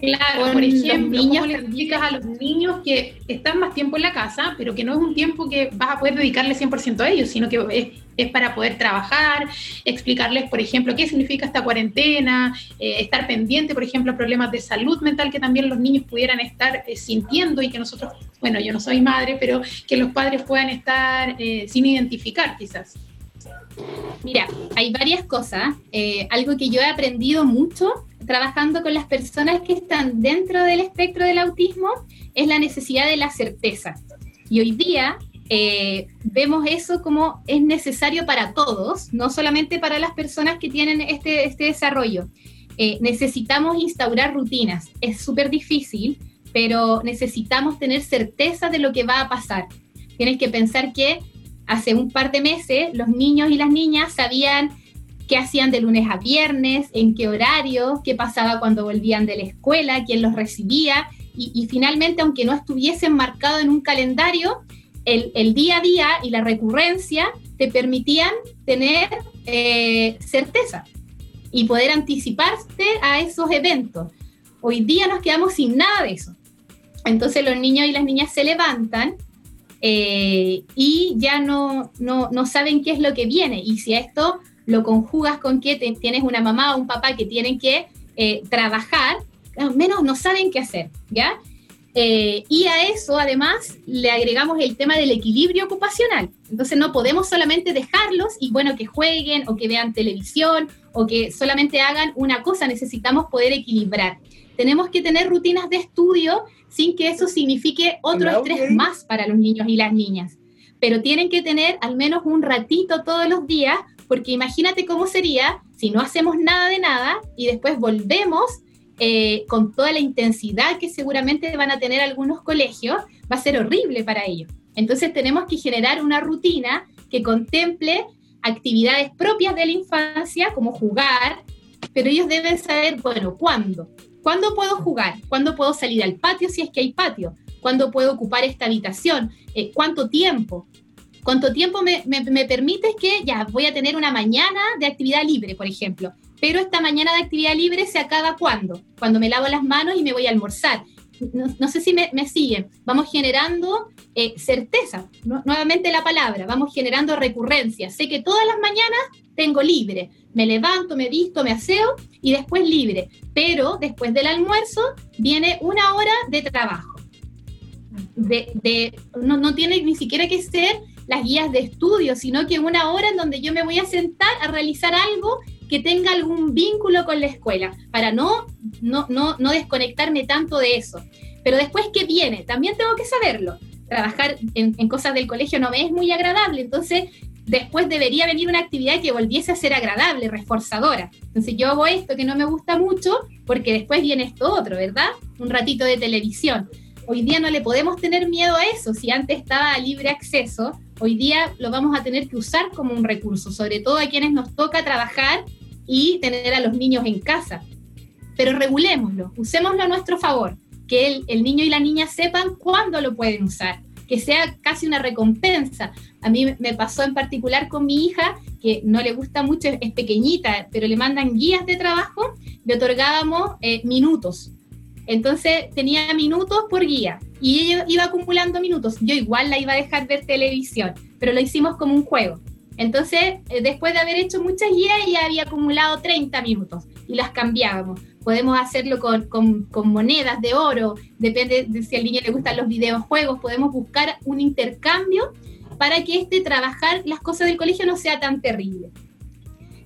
Claro, por ejemplo, niños ¿cómo le explicas a los niños que están más tiempo en la casa, pero que no es un tiempo que vas a poder dedicarle 100% a ellos, sino que es, es para poder trabajar, explicarles, por ejemplo, qué significa esta cuarentena, eh, estar pendiente, por ejemplo, a problemas de salud mental que también los niños pudieran estar eh, sintiendo y que nosotros, bueno, yo no soy madre, pero que los padres puedan estar eh, sin identificar quizás. Mira, hay varias cosas. Algo que yo he aprendido mucho trabajando con las personas que están dentro del espectro del autismo es la necesidad de la certeza. Y hoy día eh, vemos eso como es necesario para todos, no solamente para las personas que tienen este, este desarrollo. Eh, necesitamos instaurar rutinas. Es súper difícil, pero necesitamos tener certeza de lo que va a pasar. Tienes que pensar que hace un par de meses los niños y las niñas sabían qué hacían de lunes a viernes, en qué horario, qué pasaba cuando volvían de la escuela, quién los recibía, y, finalmente, aunque no estuviesen marcados en un calendario, el, el, día a día y la recurrencia te permitían tener eh, certeza y poder anticiparte a esos eventos. Hoy día nos quedamos sin nada de eso. Entonces los niños y las niñas se levantan eh, y ya no, no, no, saben qué es lo que viene. Y si esto lo conjugas con que te, tienes una mamá o un papá que tienen que eh, trabajar, al menos no saben qué hacer, ¿ya? Eh, y a eso además le agregamos el tema del equilibrio ocupacional. Entonces no podemos solamente dejarlos y bueno, que jueguen o que vean televisión o que solamente hagan una cosa, necesitamos poder equilibrar. Tenemos que tener rutinas de estudio sin que eso signifique otro estrés más para los niños y las niñas. Pero tienen que tener al menos un ratito todos los días, porque imagínate cómo sería si no hacemos nada de nada y después volvemos eh, con toda la intensidad que seguramente van a tener algunos colegios, va a ser horrible para ellos. Entonces tenemos que generar una rutina que contemple actividades propias de la infancia, como jugar, pero ellos deben saber, bueno, ¿cuándo? ¿Cuándo puedo jugar? ¿Cuándo puedo salir al patio si es que hay patio? ¿Cuándo puedo ocupar esta habitación? Eh, ¿Cuánto tiempo? ¿Cuánto tiempo me, me, me permite que ya voy a tener una mañana de actividad libre, por ejemplo? Pero esta mañana de actividad libre se acaba cuando? Cuando me lavo las manos y me voy a almorzar. No, no sé si me, me, siguen. Vamos generando eh, certeza, nuevamente la palabra, vamos generando recurrencia. Sé que todas las mañanas tengo libre. Me levanto, me visto, me aseo y después libre. Pero después del almuerzo viene una hora de trabajo. De, de, no, no tiene ni siquiera que ser las guías de estudio, sino que una hora en donde yo me voy a sentar a realizar algo que tenga algún vínculo con la escuela, para no, no, no, no desconectarme tanto de eso. Pero después, ¿qué viene? También tengo que saberlo. Trabajar en, en, cosas del colegio no me es muy agradable, entonces después debería venir una actividad que volviese a ser agradable, reforzadora. Entonces yo hago esto que no me gusta mucho porque después viene esto otro, ¿verdad? Un ratito de televisión. Hoy día no le podemos tener miedo a eso, si antes estaba a libre acceso, hoy día lo vamos a tener que usar como un recurso, sobre todo a quienes nos toca trabajar y tener a los niños en casa. Pero regulémoslo, usémoslo a nuestro favor, que el, niño y la niña sepan cuándo lo pueden usar, que sea casi una recompensa. A mí me pasó en particular con mi hija, que no le gusta mucho, es pequeñita, pero le mandan guías de trabajo, le otorgábamos eh, minutos. Entonces tenía minutos por guía y ella iba acumulando minutos. Yo igual la iba a dejar ver televisión, pero lo hicimos como un juego. Entonces, eh, después de haber hecho muchas guías, ya había acumulado 30 minutos y las cambiábamos. Podemos hacerlo con, con, monedas de oro, depende de si al niño le gustan los videojuegos, podemos buscar un intercambio para que este trabajar las cosas del colegio no sea tan terrible.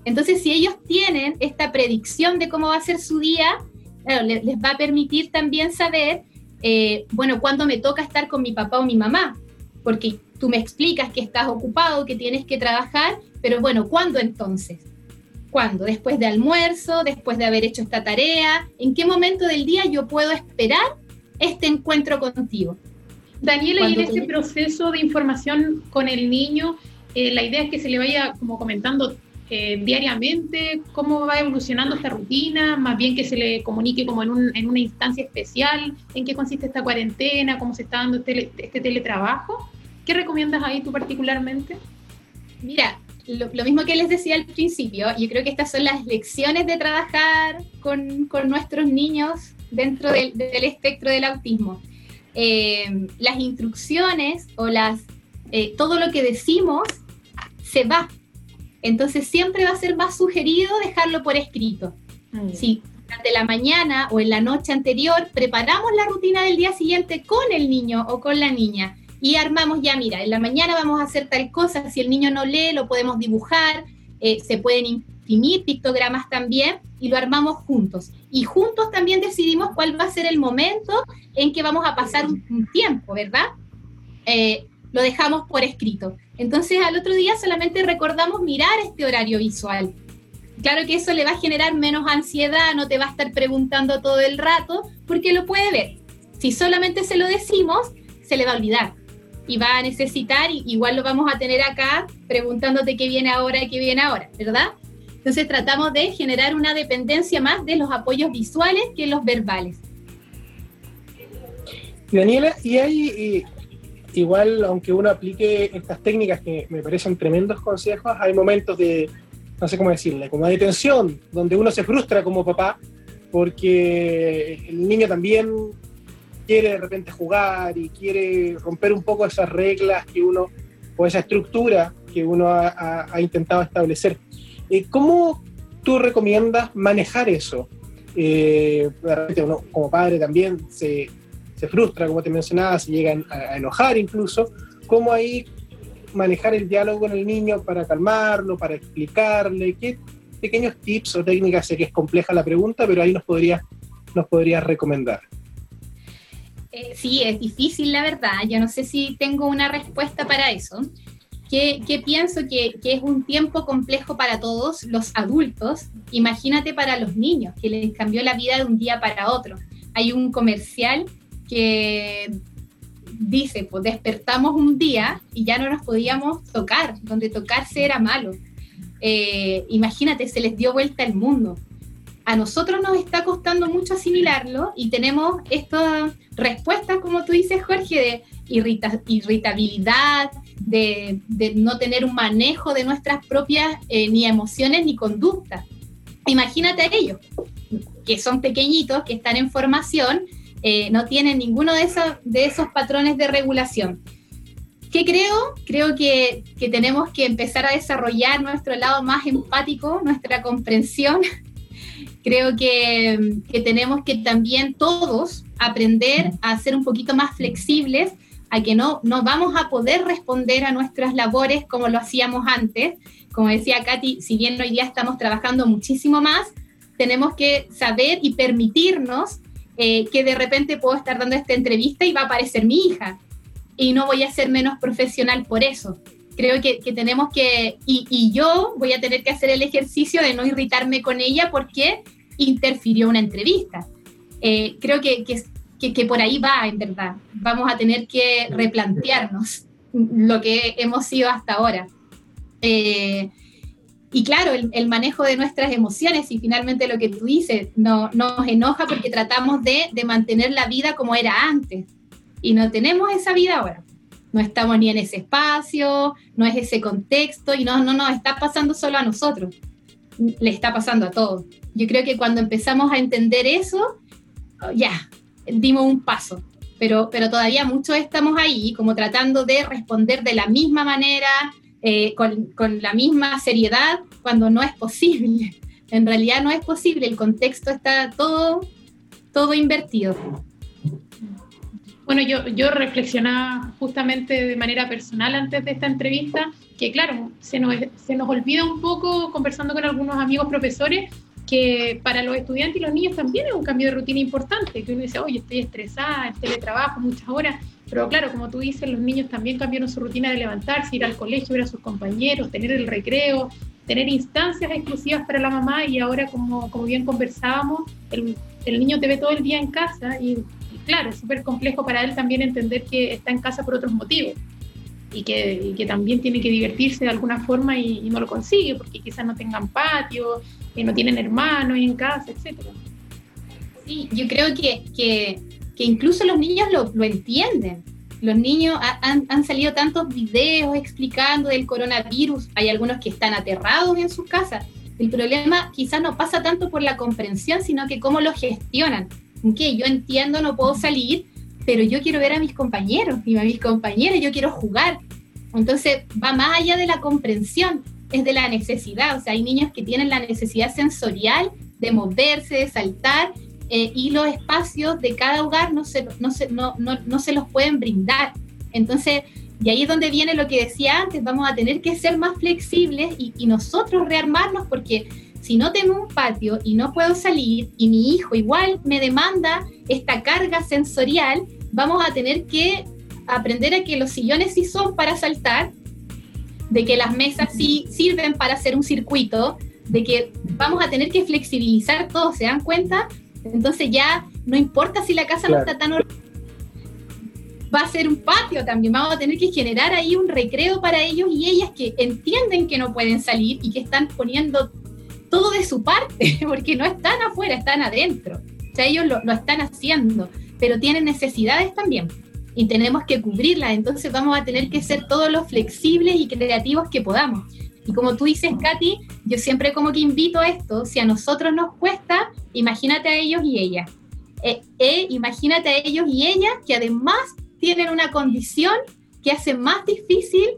Entonces, si ellos tienen esta predicción de cómo va a ser su día, claro, les va a permitir también saber, eh, bueno, cuándo me toca estar con mi papá o mi mamá, porque tú me explicas que estás ocupado, que tienes que trabajar, pero bueno, ¿cuándo entonces? ¿Cuándo? ¿Después de almuerzo? ¿Después de haber hecho esta tarea? ¿En qué momento del día yo puedo esperar este encuentro contigo? Daniela, y en este proceso de información con el niño, eh, la idea es que se le vaya como comentando eh, diariamente cómo va evolucionando esta rutina, más bien que se le comunique como en, un- en una instancia especial, en qué consiste esta cuarentena, cómo se está dando este, este teletrabajo. ¿Qué recomiendas ahí tú particularmente? Mira, lo, mismo que les decía al principio, yo creo que estas son las lecciones de trabajar con, nuestros niños dentro del, del espectro del autismo. Eh, las instrucciones o las, eh, todo lo que decimos se va. Entonces siempre va a ser más sugerido dejarlo por escrito. Si durante la mañana o en la noche anterior preparamos la rutina del día siguiente con el niño o con la niña y armamos ya, mira, en la mañana vamos a hacer tal cosa, si el niño no lee, lo podemos dibujar, eh, se pueden imprimir pictogramas también y lo armamos juntos. Y juntos también decidimos cuál va a ser el momento en que vamos a pasar un, un tiempo, ¿verdad? Eh, lo dejamos por escrito. Entonces al otro día solamente recordamos mirar este horario visual. Claro que eso le va a generar menos ansiedad, no te va a estar preguntando todo el rato, porque lo puede ver. Si solamente se lo decimos, se le va a olvidar y va a necesitar, igual lo vamos a tener acá preguntándote qué viene ahora y qué viene ahora, ¿verdad? Entonces tratamos de generar una dependencia más de los apoyos visuales que los verbales. Daniela, y hay eh, igual, aunque uno aplique estas técnicas que me parecen tremendos consejos, hay momentos de, no sé cómo decirle, como de tensión, donde uno se frustra como papá, porque el niño también quiere de repente jugar y quiere romper un poco esas reglas que uno, o esa estructura que uno ha, intentado establecer. Eh, ¿Cómo tú recomiendas manejar eso? Eh, de repente uno como padre también se, se frustra, como te mencionaba, se llegan a, a enojar incluso. ¿Cómo ahí manejar el diálogo con el niño para calmarlo, para explicarle? ¿Qué pequeños tips o técnicas? Sé que es compleja la pregunta, pero ahí nos podrías, nos podrías recomendar. Eh, sí, es difícil la verdad. Yo no sé si tengo una respuesta para eso. Que, que pienso que, que es un tiempo complejo para todos los adultos. Imagínate para los niños, que les cambió la vida de un día para otro. Hay un comercial que dice, pues despertamos un día y ya no nos podíamos tocar, donde tocarse era malo. Eh, imagínate, se les dio vuelta el mundo. A nosotros nos está costando mucho asimilarlo y tenemos estas respuestas, como tú dices, Jorge, de irrita- irritabilidad, de, de no tener un manejo de nuestras propias eh, ni emociones ni conductas. Imagínate a ellos, que son pequeñitos, que están en formación, eh, no tienen ninguno de esos, de esos patrones de regulación. ¿Qué creo? Creo que, que tenemos que empezar a desarrollar nuestro lado más empático, nuestra comprensión. Creo que, que tenemos que también todos aprender a ser un poquito más flexibles, a que no, no vamos a poder responder a nuestras labores como lo hacíamos antes. Como decía Katy, si bien hoy día estamos trabajando muchísimo más, tenemos que saber y permitirnos eh, que de repente puedo estar dando esta entrevista y va a aparecer mi hija y no voy a ser menos profesional por eso. Creo que, tenemos que, y, y yo voy a tener que hacer el ejercicio de no irritarme con ella porque interfirió una entrevista. Eh, creo que, que, que, que por ahí va, en verdad. Vamos a tener que replantearnos lo que hemos sido hasta ahora. Eh, y claro, el, el, manejo de nuestras emociones y finalmente lo que tú dices, no, nos enoja porque tratamos de, de, mantener la vida como era antes y no tenemos esa vida ahora. no estamos ni en ese espacio, no es ese contexto y no, no nos está pasando solo a nosotros, le está pasando a todos. Yo creo que cuando empezamos a entender eso, ya, dimos un paso, pero, pero todavía muchos estamos ahí como tratando de responder de la misma manera, eh, con, con la misma seriedad, cuando no es posible. En realidad no es posible, el contexto está todo, todo invertido. Bueno, yo, yo reflexionaba justamente de manera personal antes de esta entrevista, que claro, se nos, se nos olvida un poco conversando con algunos amigos profesores que para los estudiantes y los niños también es un cambio de rutina importante, que uno dice, oye, estoy estresada, el teletrabajo, muchas horas, pero claro, como tú dices, los niños también cambiaron su rutina de levantarse, ir al colegio, ver a sus compañeros, tener el recreo, tener instancias exclusivas para la mamá y ahora, como, como bien conversábamos, el, el niño te ve todo el día en casa y, y claro, es súper complejo para él también entender que está en casa por otros motivos y que, y que también tiene que divertirse de alguna forma y, y no lo consigue porque quizás no tengan patio, eh, no tienen hermanos en casa, etcétera. Sí, yo creo que, que, que incluso los niños lo, lo entienden. Los niños ha- han, han salido tantos videos explicando del coronavirus. Hay algunos que están aterrados en sus casas. El problema quizás no pasa tanto por la comprensión, sino que cómo lo gestionan. Que yo entiendo, no puedo salir, pero yo quiero ver a mis compañeros y a mis compañeras, yo quiero jugar. Entonces va más allá de la comprensión, es de la necesidad. O sea, hay niños que tienen la necesidad sensorial de moverse, de saltar, eh, y los espacios de cada hogar no se, no, se, no, no, no se los pueden brindar. Entonces, y ahí es donde viene lo que decía antes, vamos a tener que ser más flexibles y, y nosotros rearmarnos porque si no tengo un patio y no puedo salir y mi hijo igual me demanda esta carga sensorial, vamos a tener que aprender a que los sillones sí son para saltar, de que las mesas sí sirven para hacer un circuito, de que vamos a tener que flexibilizar todo, ¿se dan cuenta? Entonces ya no importa si la casa Claro. no está tan va a ser un patio también, vamos a tener que generar ahí un recreo para ellos y ellas que entienden que no pueden salir y que están poniendo todo de su parte, porque no están afuera, están adentro. O sea, ellos lo, lo están haciendo, pero tienen necesidades también y tenemos que cubrirlas, entonces vamos a tener que ser todos los flexibles y creativos que podamos. Y como tú dices, Katy, yo siempre como que invito a esto, si a nosotros nos cuesta, imagínate a ellos y ellas. Eh, eh, imagínate a ellos y ellas que además tienen una condición que hace más difícil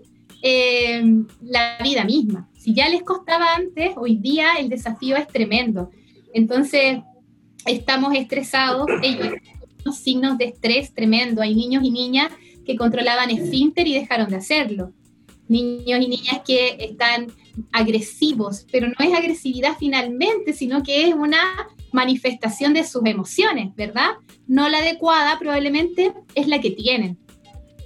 eh, la vida misma. Si ya les costaba antes, hoy día el desafío es tremendo. Entonces, estamos estresados, ellos signos de estrés tremendo. Hay niños y niñas que controlaban esfínter y dejaron de hacerlo. Niños y niñas que están agresivos, pero no es agresividad finalmente, sino que es una manifestación de sus emociones, ¿verdad? No la adecuada, probablemente es la que tienen.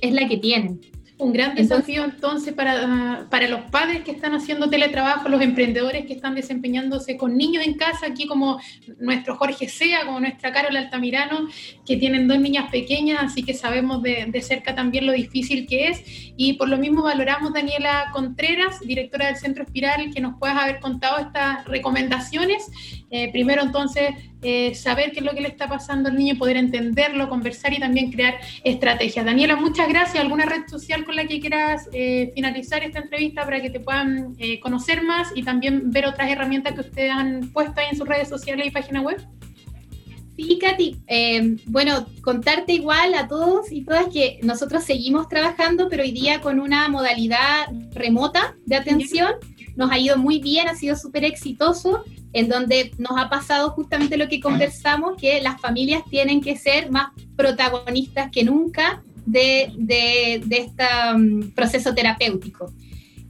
Es la que tienen. Un gran Entonces- desafío entonces para, para los padres que están haciendo teletrabajo, los emprendedores que están desempeñándose con niños en casa, aquí como nuestro Jorge Sea, como nuestra Carol Altamirano, que tienen dos niñas pequeñas, así que sabemos de, cerca también lo difícil que es. Y por lo mismo valoramos, Daniela Contreras, directora del Centro Espiral, que nos puedas haber contado estas recomendaciones. Eh, primero entonces, eh, saber qué es lo que le está pasando al niño, poder entenderlo, conversar y también crear estrategias. Daniela, muchas gracias. ¿Alguna red social con la que quieras eh, finalizar esta entrevista para que te puedan conocer más y también ver otras herramientas que ustedes han puesto ahí en sus redes sociales y página web? Sí, Katy. Eh, bueno, contarte igual a todos y todas que nosotros seguimos trabajando, pero hoy día con una modalidad remota de atención. Nos ha ido muy bien, ha sido súper exitoso, en donde nos ha pasado justamente lo que conversamos, que las familias tienen que ser más protagonistas que nunca de, de, de este um, proceso terapéutico.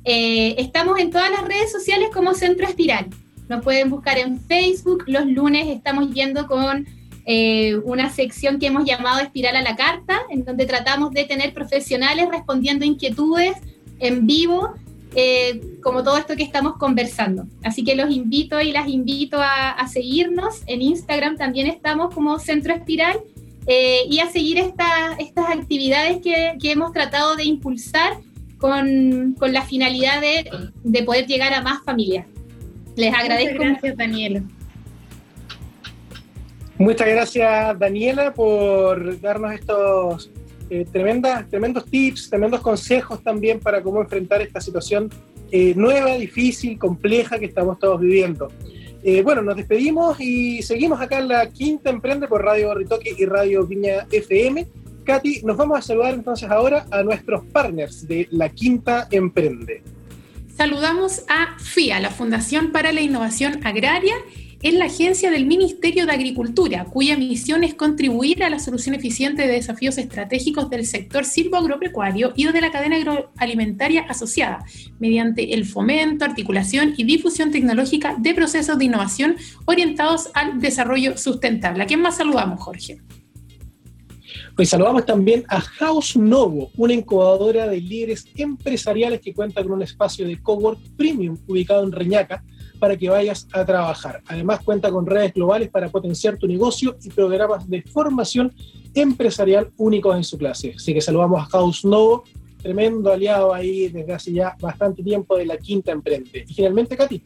Eh, estamos en todas las redes sociales como Centro Espiral. Nos pueden buscar en Facebook. Los lunes estamos yendo con eh, una sección que hemos llamado Espiral a la Carta, en donde tratamos de tener profesionales respondiendo inquietudes en vivo, eh, como todo esto que estamos conversando. Así que los invito y las invito a, seguirnos. En Instagram también estamos como Centro Espiral eh, y a seguir esta, estas actividades que, hemos tratado de impulsar con, con la finalidad de, de poder llegar a más familias. Les agradezco. Muchas gracias, Daniela. Muchas gracias, Daniela, por darnos estos Eh, tremendas, tremendos tips, tremendos consejos también para cómo enfrentar esta situación eh, nueva, difícil, compleja que estamos todos viviendo. Eh, bueno, nos despedimos y seguimos acá en la Quinta Emprende por Radio Ritoque y Radio Viña FM. Katy, nos vamos a saludar entonces ahora a nuestros partners de la Quinta Emprende. Saludamos a FIA, la Fundación para la Innovación Agraria, es la agencia del Ministerio de Agricultura, cuya misión es contribuir a la solución eficiente de desafíos estratégicos del sector silvoagropecuario y de la cadena agroalimentaria asociada, mediante el fomento, articulación y difusión tecnológica de procesos de innovación orientados al desarrollo sustentable. ¿A quién más saludamos, Jorge? Pues saludamos también a House Novo, una incubadora de líderes empresariales que cuenta con un espacio de cowork premium ubicado en Reñaca, para que vayas a trabajar. Además cuenta con redes globales para potenciar tu negocio y programas de formación empresarial únicos en su clase. Así que saludamos a House Novo, tremendo aliado ahí desde hace ya bastante tiempo de la Quinta Emprende. Y finalmente, Katy.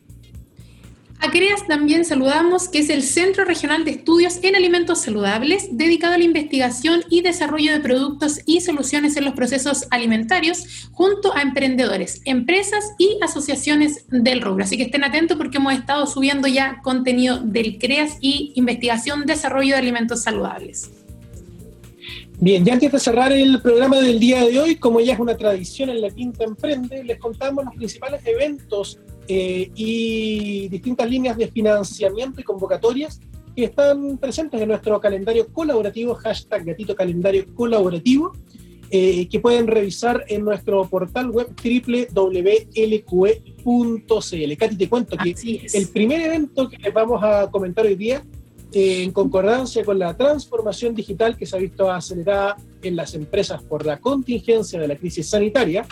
A CREAS también saludamos, que es el Centro Regional de Estudios en Alimentos Saludables, dedicado a la investigación y desarrollo de productos y soluciones en los procesos alimentarios, junto a emprendedores, empresas y asociaciones del rubro. Así que estén atentos porque hemos estado subiendo ya contenido del CREAS y investigación, desarrollo de alimentos saludables. Bien, ya antes de cerrar el programa del día de hoy, como ya es una tradición en la Quinta Emprende, les contamos los principales eventos eh, y distintas líneas de financiamiento y convocatorias que están presentes en nuestro calendario colaborativo, hashtag gatito calendario colaborativo, eh, que pueden revisar en nuestro portal web www.lqe.cl. Katy, te cuento que el primer evento que les vamos a comentar hoy día, eh, en concordancia con la transformación digital que se ha visto acelerada en las empresas por la contingencia de la crisis sanitaria,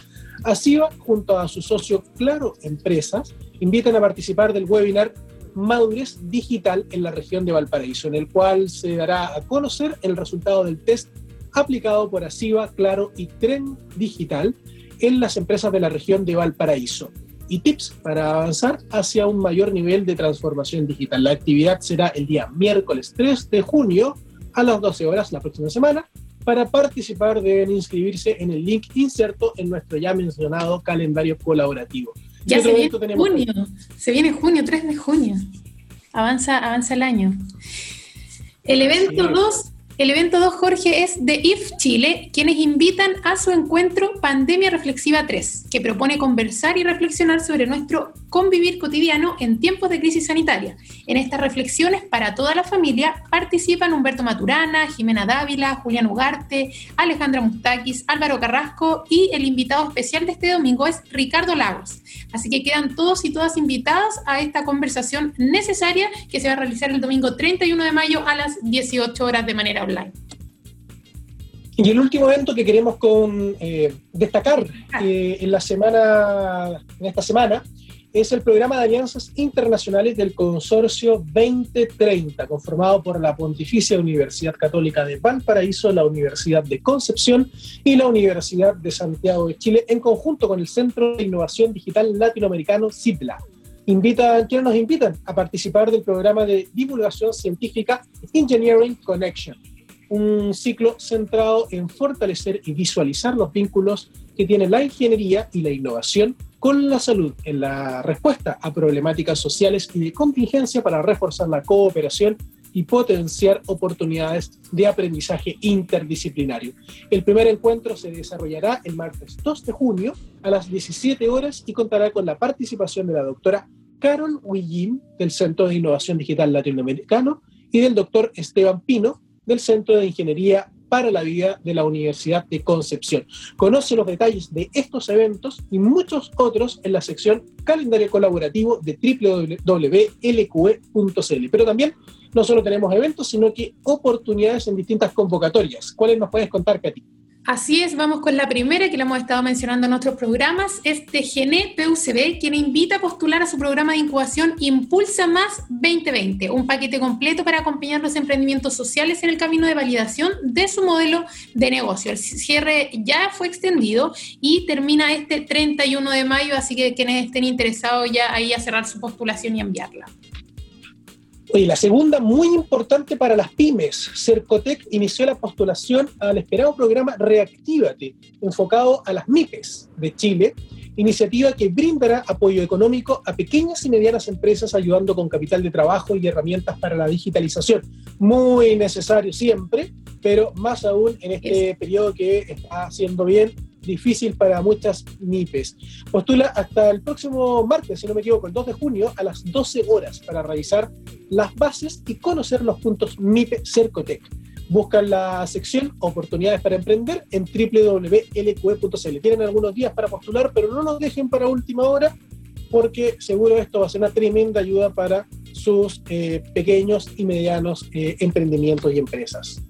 ASIVA, junto a su socio Claro Empresas, invitan a participar del webinar Madurez Digital en la región de Valparaíso, en el cual se dará a conocer el resultado del test aplicado por ASIVA, Claro y Tren Digital en las empresas de la región de Valparaíso y tips para avanzar hacia un mayor nivel de transformación digital. La actividad será el día miércoles 3 de junio a las 12 horas la próxima semana para participar deben inscribirse en el link inserto en nuestro ya mencionado calendario colaborativo. Ya se viene junio, se viene junio, 3 de junio. Avanza, avanza el año. El evento 2 el evento 2, Jorge, es de IF Chile, quienes invitan a su encuentro Pandemia Reflexiva 3, que propone conversar y reflexionar sobre nuestro convivir cotidiano en tiempos de crisis sanitaria. En estas reflexiones para toda la familia participan Humberto Maturana, Jimena Dávila, Julián Ugarte, Alejandra Mustakis, Álvaro Carrasco y el invitado especial de este domingo es Ricardo Lagos. Así que quedan todos y todas invitados a esta conversación necesaria que se va a realizar el domingo 31 de mayo a las 18 horas de manera online. Y el último evento que queremos con, eh, destacar eh, en la semana, en esta semana, es el programa de alianzas internacionales del Consorcio 2030, conformado por la Pontificia Universidad Católica de Valparaíso, la Universidad de Concepción y la Universidad de Santiago de Chile, en conjunto con el Centro de Innovación Digital Latinoamericano, CIPLA. Invitan, ¿Quiénes nos invitan? A participar del programa de divulgación científica Engineering Connection un ciclo centrado en fortalecer y visualizar los vínculos que tiene la ingeniería y la innovación con la salud en la respuesta a problemáticas sociales y de contingencia para reforzar la cooperación y potenciar oportunidades de aprendizaje interdisciplinario. El primer encuentro se desarrollará el martes 2 de junio a las 17 horas y contará con la participación de la doctora Carol Willin del Centro de Innovación Digital Latinoamericano y del doctor Esteban Pino del Centro de Ingeniería para la Vida de la Universidad de Concepción. Conoce los detalles de estos eventos y muchos otros en la sección Calendario Colaborativo de www.lqe.cl. Pero también no solo tenemos eventos, sino que oportunidades en distintas convocatorias. ¿Cuáles nos puedes contar, Katy? Así es, vamos con la primera que la hemos estado mencionando en otros programas, es TGN PUCB, quien invita a postular a su programa de incubación Impulsa Más 2020, un paquete completo para acompañar los emprendimientos sociales en el camino de validación de su modelo de negocio. El cierre ya fue extendido y termina este 31 de mayo, así que quienes estén interesados ya ahí a cerrar su postulación y enviarla. Oye, la segunda, muy importante para las pymes, Cercotec inició la postulación al esperado programa Reactívate, enfocado a las MIPES de Chile, iniciativa que brindará apoyo económico a pequeñas y medianas empresas ayudando con capital de trabajo y herramientas para la digitalización. Muy necesario siempre, pero más aún en este periodo que está haciendo bien difícil para muchas MIPES. Postula hasta el próximo martes, si no me equivoco, el 2 de junio, a las 12 horas para revisar las bases y conocer los puntos MIPE Cercotec. Buscan la sección Oportunidades para Emprender en www.lqe.cl. Tienen algunos días para postular, pero no nos dejen para última hora porque seguro esto va a ser una tremenda ayuda para sus eh, pequeños y medianos eh, emprendimientos y empresas.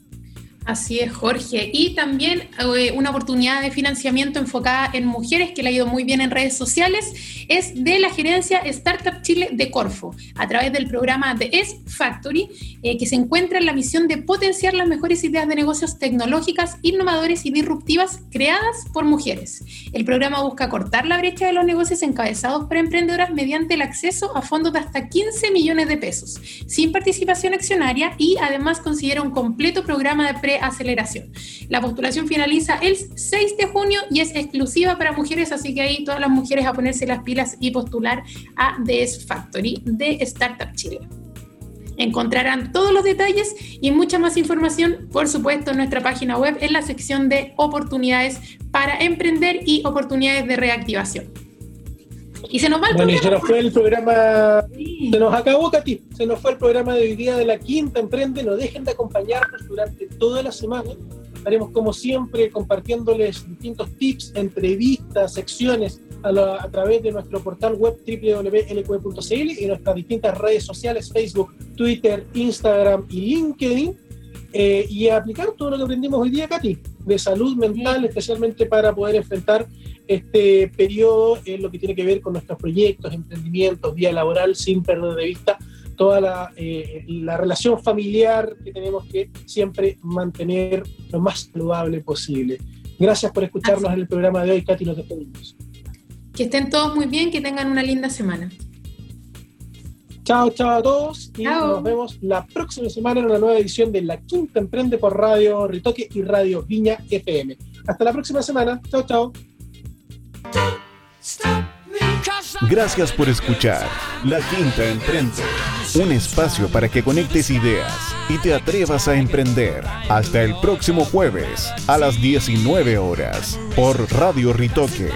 Así es, Jorge. Y también eh, una oportunidad de financiamiento enfocada en mujeres que le ha ido muy bien en redes sociales es de la gerencia Startup Chile de Corfo, a través del programa de S Factory, eh, que se encuentra en la misión de potenciar las mejores ideas de negocios tecnológicas, innovadoras y disruptivas creadas por mujeres. El programa busca cortar la brecha de los negocios encabezados por emprendedoras mediante el acceso a fondos de hasta 15 millones de pesos, sin participación accionaria y además considera un completo programa de pre aceleración. La postulación finaliza el 6 de junio y es exclusiva para mujeres, así que ahí todas las mujeres a ponerse las pilas y postular a DS Factory de Startup Chile. Encontrarán todos los detalles y mucha más información, por supuesto, en nuestra página web en la sección de oportunidades para emprender y oportunidades de reactivación. Y se nos va el Bueno, y programa. se nos fue el programa, se nos acabó, Katy, se nos fue el programa de hoy día de la Quinta Emprende. No dejen de acompañarnos durante toda la semana. Estaremos, como siempre, compartiéndoles distintos tips, entrevistas, secciones a, la- a través de nuestro portal web www.lq.cl y nuestras distintas redes sociales, Facebook, Twitter, Instagram y LinkedIn. eh, y a aplicar todo lo que aprendimos hoy día, Katy, de salud mental, especialmente para poder enfrentar este periodo en lo que tiene que ver con nuestros proyectos, emprendimientos, vida laboral, sin perder de vista toda la, eh, la relación familiar que tenemos que siempre mantener lo más saludable posible. Gracias por escucharnos Así. en el programa de hoy, Katy, nos despedimos. Que estén todos muy bien, que tengan una linda semana. Chao, chao a todos y Chao. nos vemos la próxima semana en una nueva edición de La Quinta Emprende por Radio Ritoque y Radio Viña FM. Hasta la próxima semana. Chao, chao. Gracias por escuchar La Quinta Emprende, un espacio para que conectes ideas y te atrevas a emprender. Hasta el próximo jueves a las 19 horas por Radio Ritoque.